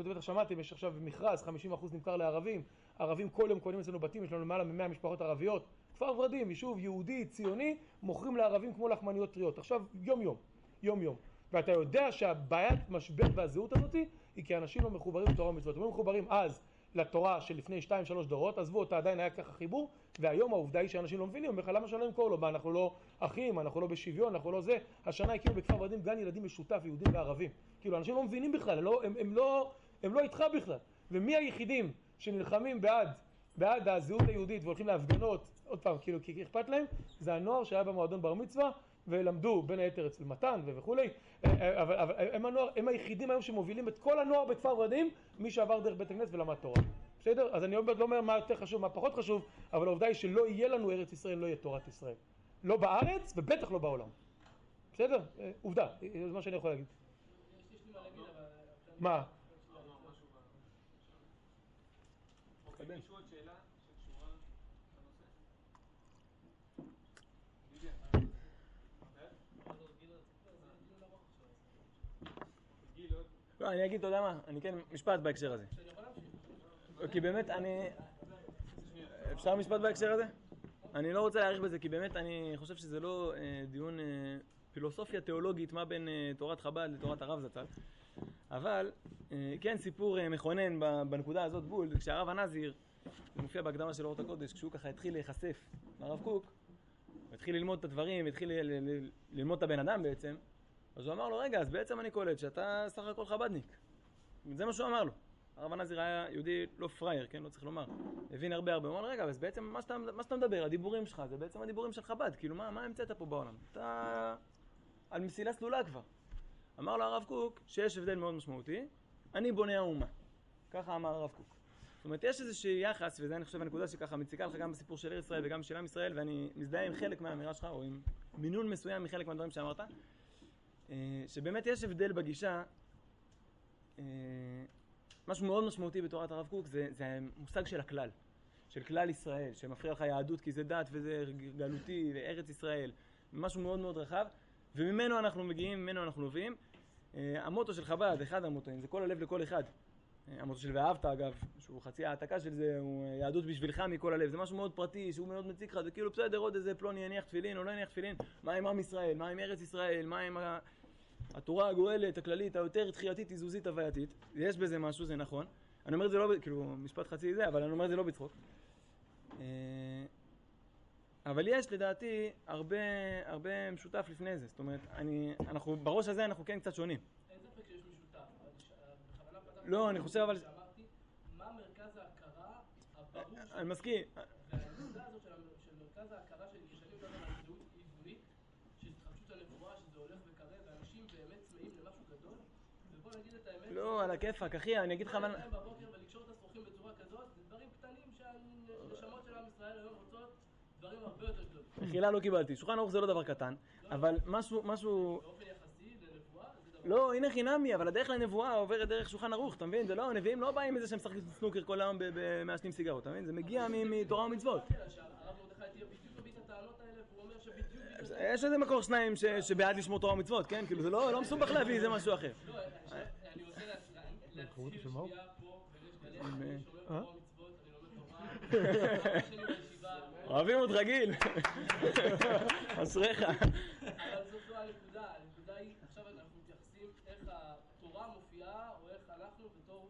אתם בטח שמעתם, יש עכשיו מכרז, 50% נמכר לערבים, ערבים כל יום קונים אצלנו בתים, יש לנו למעלה מ-100 משפחות ערביות. כפר ורדים, יישוב יהודי, ציוני, מוכרים לערבים כמו לחמניות טריות. עכשיו, יום יום, יום יום. ואתה יודע שהבעיית משבר והזהות הזאת היא כי אנשים לא מחוברים לתורה ומצוות. הם לא מחוברים אז לתורה של לפני 2-3 דורות, עזבו אותה, עדיין היה ככה חיבור, והיום העובדה היא שאנשים לא מבינים, אומר לך למה שלא למכור לו, מה אנחנו לא אחים, אנחנו לא בשוויון, אנחנו לא זה, השנה הקימו בכפר ורדים גן ילדים משותף, יהודים וערבים. כאילו אנשים לא מבינים בכלל, הם לא, הם, הם לא, הם לא איתך בכלל. ומי היחידים שנלחמים בעד, בעד הזהות היהודית והולכים להפגנות, עוד פעם, כאילו, כי אכפת להם, זה הנוער שהיה במועדון בר מצווה, ולמדו בין היתר אצל מתן וכולי, אה, אה, אבל, אבל הם, הנוער, הם היחידים היום שמובילים את כל הנוער בכפר ורדים, מי שעבר דרך בית הכנסת ולמד תורה. בסדר? אז אני עוד לא אומר מה יותר חשוב, מה פחות חשוב, אבל העובדה היא שלא יהיה לנו ארץ ישראל, לא יהיה תורת ישראל. לא בארץ, ובטח לא בעולם. בסדר? אה, עובדה, זה מה שאני יכול להגיד. מה אוקיי, מישהו עוד שאלה שקשורה לנושא? לא, אני אגיד, אתה יודע מה, אני כן, משפט בהקשר הזה. כי באמת, אני... אפשר משפט בהקשר הזה? אני לא רוצה להאריך בזה, כי באמת אני חושב שזה לא אה, דיון אה, פילוסופיה תיאולוגית, מה בין אה, תורת חב"ד לתורת הרב זצ"ל. אבל, אה, כן, סיפור אה, מכונן בנקודה הזאת בול, כשהרב הנזיר, זה מופיע בהקדמה של אורות הקודש, כשהוא ככה התחיל להיחשף לרב קוק, הוא התחיל ללמוד את הדברים, התחיל ללמוד את הבן אדם בעצם, אז הוא אמר לו, רגע, אז בעצם אני קולט שאתה סך הכל חב"דניק. זה מה שהוא אמר לו. הרב הנזיר היה יהודי לא פראייר, כן? לא צריך לומר. הבין הרבה הרבה. הוא אמר רגע, אז בעצם מה שאתה, מה שאתה מדבר, הדיבורים שלך, זה בעצם הדיבורים של חב"ד. כאילו, מה, מה המצאת פה בעולם? אתה על מסילה סלולה כבר. אמר לו הרב קוק שיש הבדל מאוד משמעותי, אני בונה האומה. ככה אמר הרב קוק. זאת אומרת, יש איזשהו יחס, וזה אני חושב הנקודה שככה מציקה לך גם בסיפור של עיר ישראל וגם של עם ישראל, ואני מזדהה עם חלק מהאמירה שלך, או עם מינון מסוים מחלק מהדברים שאמרת, אה, שבאמת יש הבדל בגישה, אה, משהו מאוד משמעותי בתורת הרב קוק זה, זה המושג של הכלל, של כלל ישראל, שמפריע לך יהדות כי זה דת וזה גלותי וארץ ישראל, משהו מאוד מאוד רחב, וממנו אנחנו מגיעים, ממנו אנחנו נובעים. אה, המוטו של חב"ד, אחד המוטואים, זה כל הלב לכל אחד. אה, המוטו של ואהבת אגב, שהוא חצי העתקה של זה, הוא אה, יהדות בשבילך מכל הלב, זה משהו מאוד פרטי, שהוא מאוד מציק לך, זה כאילו בסדר, עוד איזה פלוני יניח תפילין או לא יניח תפילין, מה עם עם ישראל, מה עם ארץ ישראל, מה עם. התורה הגואלת, הכללית, היותר תחייתית, תזוזית, הווייתית, יש בזה משהו, זה נכון, אני אומר את זה לא, כאילו, משפט חצי זה, אבל אני אומר את זה לא בצחוק. אה, אבל יש לדעתי הרבה, הרבה משותף לפני זה. זאת אומרת, אני, אנחנו, בראש הזה אנחנו כן קצת שונים. אין ספק שיש משותף. אבל לא, אני חושב אבל- שאמרתי, מה מרכז ההכרה הברור של... אני מסכים. והנקודה הזאת של, מרכז ההכרה של כשאני מדבר על זהות עברית, של התחדשות הנבואה, שזה הולך וקרה, ואנשים באמת צמאים למשהו גדול, ובוא נגיד את האמת, לא, על הכיפאק, אחי, אני אגיד לך מה... בבוקר ולקשור את השרוכים בצורה כזאת, זה דברים קטנים שהנשמות של עם ישראל היום דברים הרבה יותר גדולים. מחילה לא קיבלתי. שולחן ערוך זה לא דבר קטן, אבל משהו, משהו... באופן יחסי לנבואה, זה דבר... לא, הנה חינמי, אבל הדרך לנבואה עוברת דרך שולחן ערוך, אתה מבין? זה לא, הנביאים לא באים מזה שהם משחקים סנוקר כל היום ב- ב- מעשנים סיגרות, אתה מבין? זה מגיע מתורה ומצוות. זה... יש איזה מקור שניים ש- שבעד לשמור תורה ומצוות, כן? כאילו זה לא לא מסובך להביא, זה משהו אחר. לא, אני רוצה לה- לה- להצהיר? שנייה פה, אני שומר אה? תורה ומצוות, אני לומד תורה, אוהבים אותך גיל. אשריך. אבל זאת לא הנקודה, הנקודה היא, עכשיו אנחנו מתייחסים איך התורה מופיעה, או איך אנחנו בתור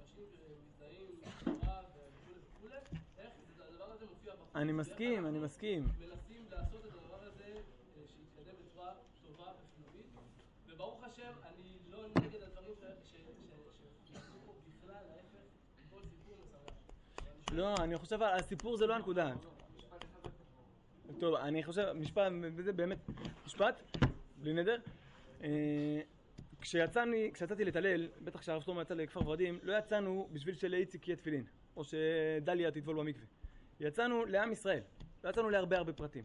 אנשים שמזדהים עם התורה וכולי וכולי, איך הדבר הזה מופיע בחוץ. אני מסכים, אני מסכים. מנסים לעשות את הדבר הזה אה, שיתקדם בצורה טובה וחיובית, וברוך השם, אני לא נגד הדברים ש- ש- ש- שנעשו פה בכלל, להפך, כל סיפור משמח. לא, אני חושב, הסיפור זה לא הנקודה. טוב, אני חושב, משפט, וזה באמת, משפט, בלי נדר. אה, כשיצאני, כשיצאתי לטלל, בטח כשהרב שלמה יצא לכפר ורדים, לא יצאנו בשביל שלאיציק יהיה תפילין, או שדליה תטבול במקווה. יצאנו לעם ישראל, לא יצאנו להרבה הרבה פרטים.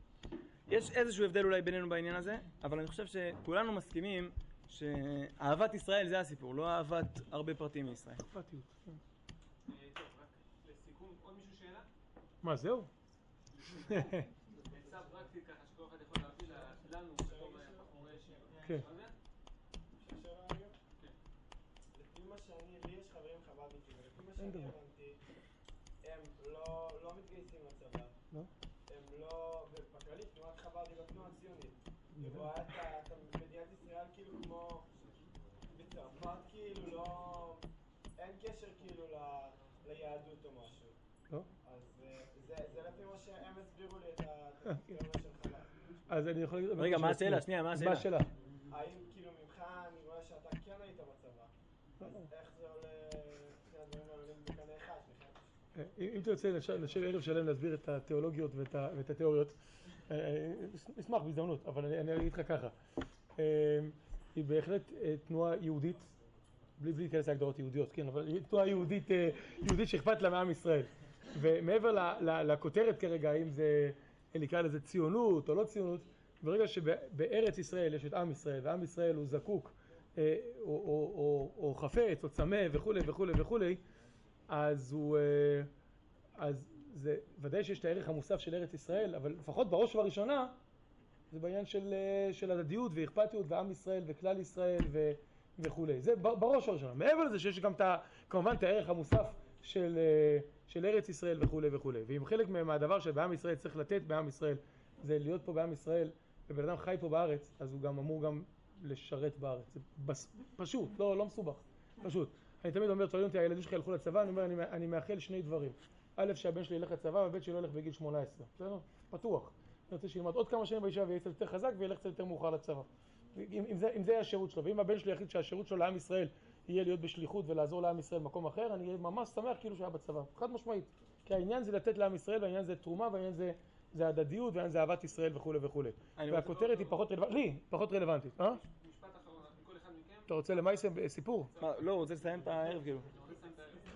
יש איזשהו הבדל אולי בינינו בעניין הזה, אבל אני חושב שכולנו מסכימים שאהבת ישראל זה הסיפור, לא אהבת הרבה פרטים מישראל. אכפתיות. כן. אה, טוב, רק לסיכום, עוד מישהו שאלה? מה, זהו? עצה פרקטית ככה שכל אחד יכול להביא ל- לנו בתור בחורי ישיבה. כן. לא יודע? אפשר רגע? לפי מה שאני, לי יש חברים חב"דניקים, ולפי מה שאני דבר. הבנתי, הם לא לא מתגייסים לצבא. לא? הם לא, ובכללי תנועת חב"ד היא לא תנועה ציונית. היא רואה את מדינת ישראל כאילו כמו בצרפת כאילו לא, אין קשר כאילו ליהדות או משהו. אז אה, זה זה לפי מה שהם הסבירו לי את ה- את התיאוריה של חב"ד. אז אני יכול להגיד... רגע, מה השאלה? שנייה, מה השאלה? מה השאלה? האם כאילו ממך אני רואה שאתה כן היית בצבא, אז איך זה עולה, בכלל? אם תרצה לשבת ערב שלם להסביר את התיאולוגיות ואת התיאוריות, אה, אה, בהזדמנות, אבל אני אגיד לך ככה. אה, היא בהחלט אה, תנועה יהודית, בלי להיכנס להגדרות יהודיות, כן, אבל היא תנועה יהודית, אה, יהודית שאכפת לה מעם ישראל. ומעבר ל- ל- לכותרת כרגע, האם זה, נקרא לזה ציונות או לא ציונות, ברגע שבארץ ישראל יש את עם ישראל, ועם ישראל הוא זקוק, אה, או, או, או, או חפץ, או צמא וכולי וכולי וכולי, אז הוא, אה, אז זה ודאי שיש את הערך המוסף של ארץ ישראל, אבל לפחות בראש ובראשונה זה בעניין של, אה, של הדדיות ואכפתיות ועם ישראל וכלל ישראל ו, וכולי. זה בראש ובראשונה. מעבר לזה שיש גם את כמובן את הערך המוסף של, אה, של ארץ ישראל וכולי וכולי. ואם חלק מהדבר שבעם ישראל צריך לתת בעם ישראל זה להיות פה בעם ישראל ובן אדם חי פה בארץ, אז הוא גם אמור גם לשרת בארץ. זה בס, פשוט, לא, לא מסובך, פשוט. אני תמיד אומר, שואלים אותי, הילדים שלך ילכו לצבא, אני אומר, אני, אני מאחל שני דברים. א', שהבן שלי ילך לצבא, והבן שלי לא ילך בגיל 18. בסדר? פתוח. אני רוצה שילמד עוד כמה שנים בישיבה ויהיה קצת יותר חזק וילך קצת יותר מאוחר לצבא. אם, אם, זה, אם זה יהיה השירות שלו, ואם הבן שלי יחליט שהשירות שלו לעם ישראל יהיה להיות בשליחות ולעזור לעם ישראל במקום אחר, אני אהיה ממש שמח כאילו שהיה בצבא. חד משמעית. כי העניין זה לתת לעם ישראל, והעניין זה תרומה, והעניין זה, זה הדדיות, והעניין זה אהבת ישראל וכולי וכולי. והכותרת היא פחות רלוונטית, לי, פחות רלוונטית. אה? משפט אחרון, מכל אחד מכם, אתה רוצה למעשה סיפור? לא, הוא רוצה לסיים את הערב כאילו.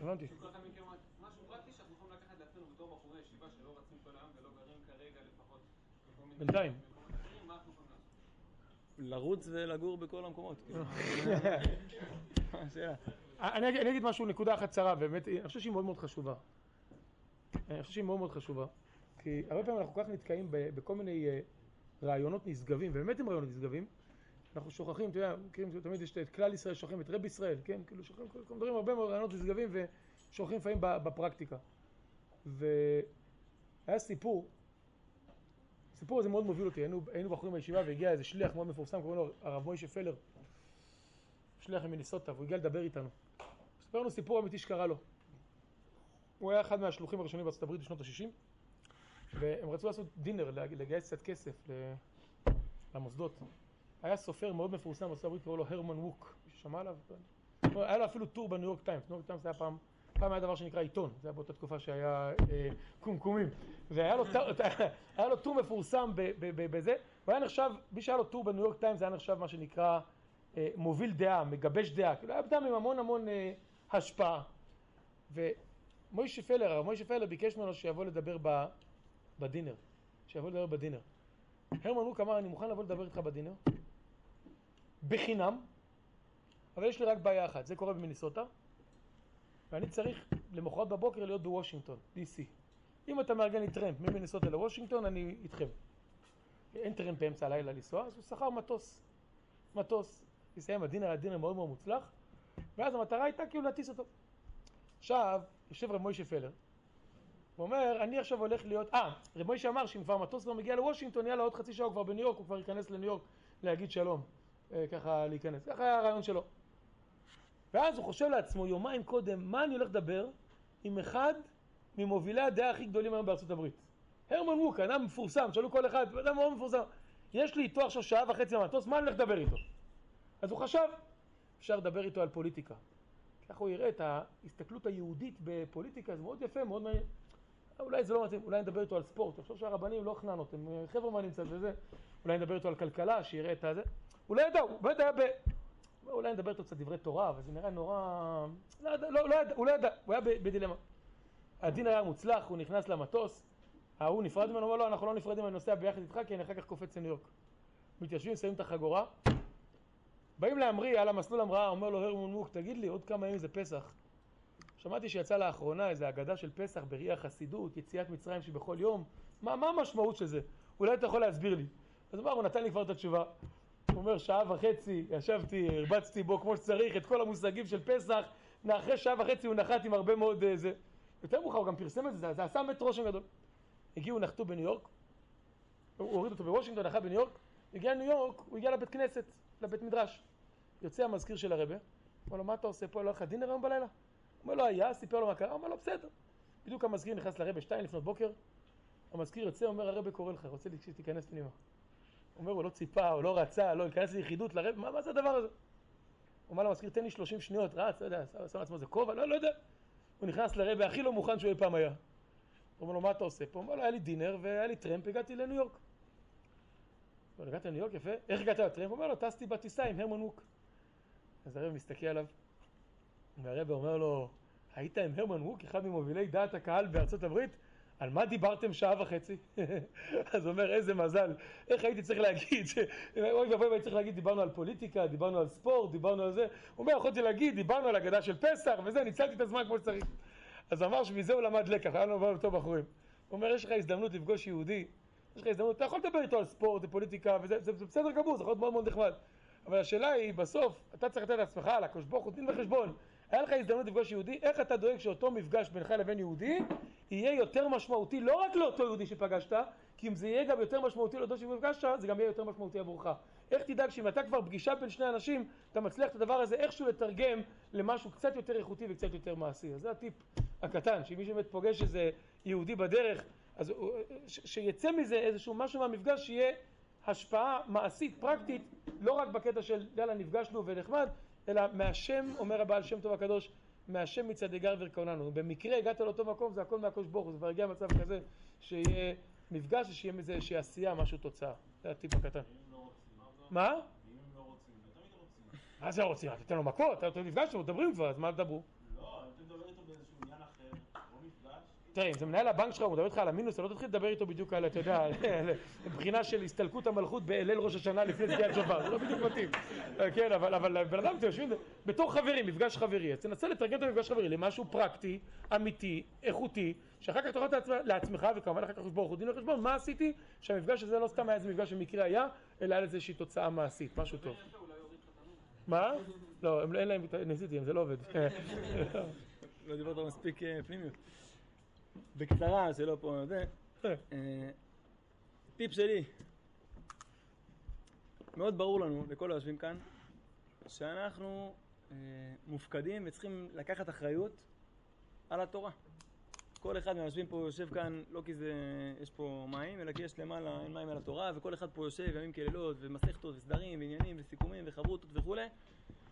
הבנתי. שכל אחד מכם רק משהו פרקטי שאנחנו יכולים לקחת לעצמנו בתור בחורי ישיבה שלא רצים כל היום ולא גרים כרגע לפחות בכל מיני בינתיים. לרוץ ולגור בכל המקומות. השאלה? אני אגיד- משהו, נקודה אחת קצרה, באמת, אני חושב שהיא מאוד מאוד חשובה. אני חושב שהיא מאוד מאוד חשובה, כי הרבה פעמים אנחנו כל כך נתקעים בכל מיני אה, רעיונות נשגבים, ובאמת הם רעיונות נשגבים, אנחנו שוכחים, אתה יודע, מכירים, תמיד יש את כלל ישראל, שוכחים את רב ישראל, כן, כאילו שוכחים, כל- מדברים הרבה מאוד רעיונות נשגבים ושוכחים לפעמים בפרקטיקה. והיה סיפור, הסיפור הזה מאוד מוביל אותי, היינו בחורים בישיבה והגיע איזה שליח מאוד מפורסם, קוראים לו הרב מוישה פלר, שליח ממיניסוטה, והוא הגיע לדבר איתנו. ספר לנו סיפור אמיתי שקרה לו. הוא היה אחד מהשלוחים הראשונים בארצות הברית בשנות ה-60, והם רצו לעשות דינר, לגייס קצת כסף למוסדות. היה סופר מאוד מפורסם בארצות הברית, קראו לו הרמן ווק, מישהו שמע עליו? היה לו אפילו טור בניו יורק טיימס, ניו יורק טיימס היה פעם, פעם היה דבר שנקרא עיתון, זה היה באותה תקופה שהיה אה, קומקומים, והיה לו, לו טור מפורסם בזה, הוא היה נחשב, מי שהיה לו טור בניו יורק טיימס היה נחשב מה שנקרא מוביל דעה, מגבש דעה, כאילו היה אדם עם המון המון אה, השפעה. ומוישה פלר, הרב מוישה פלר ביקש ממנו שיבוא לדבר בדינר, שיבוא לדבר בדינר. הרמן ווק אמר, אני מוכן לבוא לדבר איתך בדינר, בחינם, אבל יש לי רק בעיה אחת, זה קורה במיניסוטה, ואני צריך למחרת בבוקר להיות בוושינגטון, DC. אם אתה מארגן לי טרמפ ממיניסוטה לוושינגטון, אני איתכם. אין טרמפ באמצע הלילה לנסוע, אז הוא שכר מטוס. מטוס. הסתיים הדינר, היה דינר מאוד מאוד מוצלח, ואז המטרה הייתה כאילו להטיס אותו. עכשיו, יושב רב מוישה פלר, הוא אומר, אני עכשיו הולך להיות... אה, רב מוישה אמר שאם כבר מטוס כבר מגיע לוושינגטון, יאללה, עוד חצי שעה הוא כבר בניו יורק, הוא כבר ייכנס לניו יורק להגיד שלום. אה, ככה להיכנס. ככה היה הרעיון שלו. ואז הוא חושב לעצמו, יומיים קודם, מה אני הולך לדבר עם אחד ממובילי הדעה הכי גדולים היום בארצות הברית. הרמן ווק, אדם מפורסם, שאלו כל אחד, אדם מאוד מפורסם. יש לי איתו עכשיו שעה וחצי במטוס, מה אני הולך לדבר איתו? אז הוא חשב, אפשר לדבר איתו על פוליטיקה. ככה הוא יראה את ההסתכלות היהודית בפוליטיקה, זה מאוד יפה, מאוד מעניין. אולי זה לא מתאים, אולי נדבר איתו על ספורט, תחשוב שהרבנים לא חננות, הם חברמנים קצת וזה, אולי נדבר איתו על כלכלה, שיראה את הזה. הוא לא ידע, הוא באמת היה ב... אולי נדבר איתו קצת דברי תורה, אבל זה נראה נורא... לא לא, לא ידע, הוא לא ידע, הוא היה בדילמה. הדין היה מוצלח, הוא נכנס למטוס, ההוא נפרד ממנו, אומר לו, אנחנו לא נפרדים, אני נוסע ביחד איתך, כי אני אחר כך קופץ לניו יורק. מתיישבים, שמים את החגורה, באים להמריא על המסלול המראה, אומר לו הרמון מוק, תגיד לי, עוד כמה ימים זה פסח. שמעתי שיצא לאחרונה איזו אגדה של פסח בראי החסידות, יציאת מצרים שבכל יום, מה, מה המשמעות של זה? אולי אתה יכול להסביר לי. אז אמר, הוא נתן לי כבר את התשובה. הוא אומר, שעה וחצי, ישבתי, הרבצתי בו כמו שצריך, את כל המושגים של פסח, אחרי שעה וחצי הוא נחת עם הרבה מאוד אה, זה. יותר מאוחר הוא גם פרסם את זה, זה, עשה באמת רושם גדול. הגיעו, נחתו בניו יורק, הוא הוריד אותו בוושינגטון, נחת בניו יורק, הגיע לניו יורק, הוא הגיע לבית כנסת, לבית מדרש. יוצא המזכיר של הרבה, אומר לו, מה אתה עושה פה? לא לך דינר היום בלילה? אומר לו, היה, סיפר לו מה קרה, אומר לו, בסדר. בדיוק המזכיר נכנס לרבה, שתיים לפנות בוקר, המזכיר יוצא, אומר, הרבה קורא לך, רוצה שתיכנס פנימה. אומר, הוא לא ציפה, הוא לא רצה, לא, ייכנס ליחידות לרב, מה, מה זה הדבר הזה? הוא אומר למזכיר, תן לי 30 שניות, רץ, לא יודע, שם לעצמו איזה כובע, לא, לא יודע. הוא נכנס לרבה הכי לא מוכן שהוא אי פעם היה. הוא אומר לו, מה אתה עושה פה? הוא אומר לו, היה לי דינר והיה לי טרמפ, הגעתי לניו יורק. הגעת לניו יורק, יפה, איך הגעת לטרמפ? הוא אומר לו, טסתי בטיסה עם הרמן ווק. אז הרב מסתכל עליו, והרב אומר לו, היית עם הרמן ווק, אחד ממובילי דעת הקהל בארצות הברית? על מה דיברתם שעה וחצי? אז הוא אומר, איזה מזל, איך הייתי צריך להגיד. אוי ואבוי הייתי צריך להגיד, דיברנו על פוליטיקה, דיברנו על ספורט, דיברנו על זה, הוא אומר, יכולתי להגיד, דיברנו על הגדה של פסח וזה, ניצלתי את הזמן כמו שצריך. אז אמר שמזה הוא למד לקח, היה לו דבר טוב בחורים. הוא אומר, יש לך הזדמנות לפגוש יהודי, יש לך הזדמנות, אתה יכול לדבר איתו על ספורט ופוליטיקה, וזה זה, זה בסדר גמור, זה יכול להיות מאוד מאוד נחמד. אבל השאלה היא, בסוף, אתה צריך לתת לעצמך, על הקדוש ברוך הוא, דין וחשבון. היה לך הזדמנות לפגוש יהודי, איך אתה דואג שאותו מפגש בינך לבין יהודי יהיה יותר משמעותי לא רק לאותו יהודי שפגשת, כי אם זה יהיה גם יותר משמעותי לאותו שפגשת, זה גם יהיה יותר משמעותי עבורך. איך תדאג שאם אתה כבר פגישה בין שני אנשים, אתה מצליח את הדבר הזה איכשהו לתרגם למשהו קצת יותר איכותי וקצת יותר מעשי. אז זה הטיפ הקטן, שאם מישהו באמת פוגש איזה יהודי בדרך, אז ש- שיצא מזה איזשהו משהו מהמפגש שיהיה השפעה מעשית, פרקטית, לא רק בקטע של יאללה נפגשנו ונחמד, אלא מהשם, אומר הבעל שם טוב הקדוש, מהשם מצד גר ורקוננו. במקרה הגעת לאותו מקום, זה הכל מהקדוש ברוך הוא, זה כבר הגיע מצב כזה, שיהיה מפגש ושיהיה מזה איזושהי עשייה, משהו תוצאה. זה הטיפ הקטן. מה? מה זה רוצים? תיתן לו מכות, אתה נפגשנו, מדברים כבר, אז מה תדברו? לא, אני מדבר איתו באיזשהו עניין אחר, לא מפגש. תראה, אם זה מנהל הבנק שלך, הוא מדבר איתך על המינוס, אתה לא תתחיל לדבר איתו בדיוק על, אתה יודע, מבחינה של הסתלקות המלכות בליל ראש השנה לפני תקיעת שופר, זה לא בדיוק מתאים. כן, אבל, בן אדם, אתם יושבים בתור חברים, מפגש חברי, אז תנסה לתרגם את המפגש חברי למשהו פרקטי, אמיתי, איכותי, שאחר כך תוכל לעצמך, וכמובן אחר כך ברוך הוא דין וחשבון, מה עשיתי? שהמפגש הזה לא סתם היה איזה מפגש במקרה היה, אלא היה לזה איזושהי תוצאה מעשית, משהו טוב. מה? לא, אין להם, ניסיתי, זה לא עובד. לא דיברת מספיק אה, פנימיות. בקצרה, שלא פה זה. אה, טיפ שלי, מאוד ברור לנו, לכל היושבים כאן, שאנחנו אה, מופקדים וצריכים לקחת אחריות על התורה. כל אחד מהיושבים פה יושב כאן, לא כי זה, יש פה מים, אלא כי יש למעלה, אין מים על התורה, וכל אחד פה יושב ימים כלילות, ומסכתות, וסדרים, ועניינים, וסיכומים, וחברותות וכולי.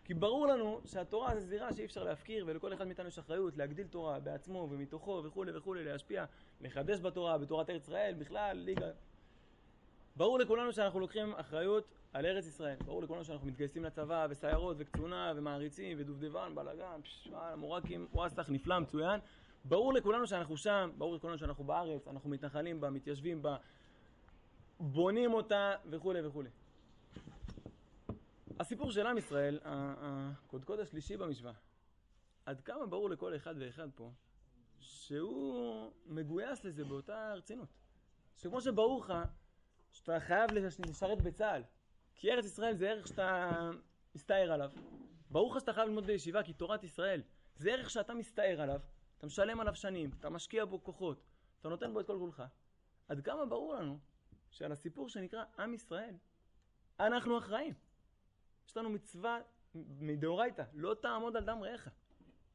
כי ברור לנו שהתורה זה זירה שאי אפשר להפקיר, ולכל אחד מאיתנו יש אחריות להגדיל תורה בעצמו ומתוכו וכולי וכולי, להשפיע, לחדש בתורה, בתורת ארץ ישראל, בכלל, ליגה. ברור לכולנו שאנחנו לוקחים אחריות על ארץ ישראל. ברור לכולנו שאנחנו מתגייסים לצבא, וסיירות, וקצונה, ומעריצים, ודובדבן, בלאגן, פש, וואלה, מורקים, וואסטח, נפלא, מצוין. ברור לכולנו שאנחנו שם, ברור לכולנו שאנחנו בארץ, אנחנו מתנחלים בה, מתיישבים בה, בונים אותה, וכולי וכולי. הסיפור של עם ישראל, הקודקוד השלישי במשוואה, עד כמה ברור לכל אחד ואחד פה, שהוא מגויס לזה באותה רצינות. שכמו שברור לך שאתה חייב לשרת בצה"ל, כי ארץ ישראל זה ערך שאתה מסתער עליו. ברור לך שאתה חייב ללמוד בישיבה, כי תורת ישראל זה ערך שאתה מסתער עליו, אתה משלם עליו שנים, אתה משקיע בו כוחות, אתה נותן בו את כל כולך. עד כמה ברור לנו שעל הסיפור שנקרא עם ישראל, אנחנו אחראים. יש לנו מצווה מדאורייתא, לא תעמוד על דם רעך.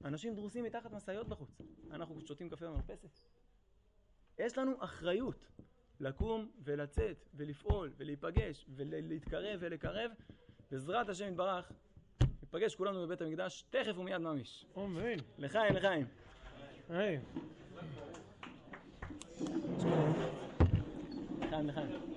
אנשים דרוסים מתחת משאיות בחוץ. אנחנו שותים קפה במרפסת. יש לנו אחריות לקום ולצאת ולפעול ולהיפגש ולהתקרב ולקרב. בעזרת השם יתברך, ניפגש כולנו בבית המקדש תכף ומיד ממש. אמן. לחיים, לחיים. לחיים, לחיים.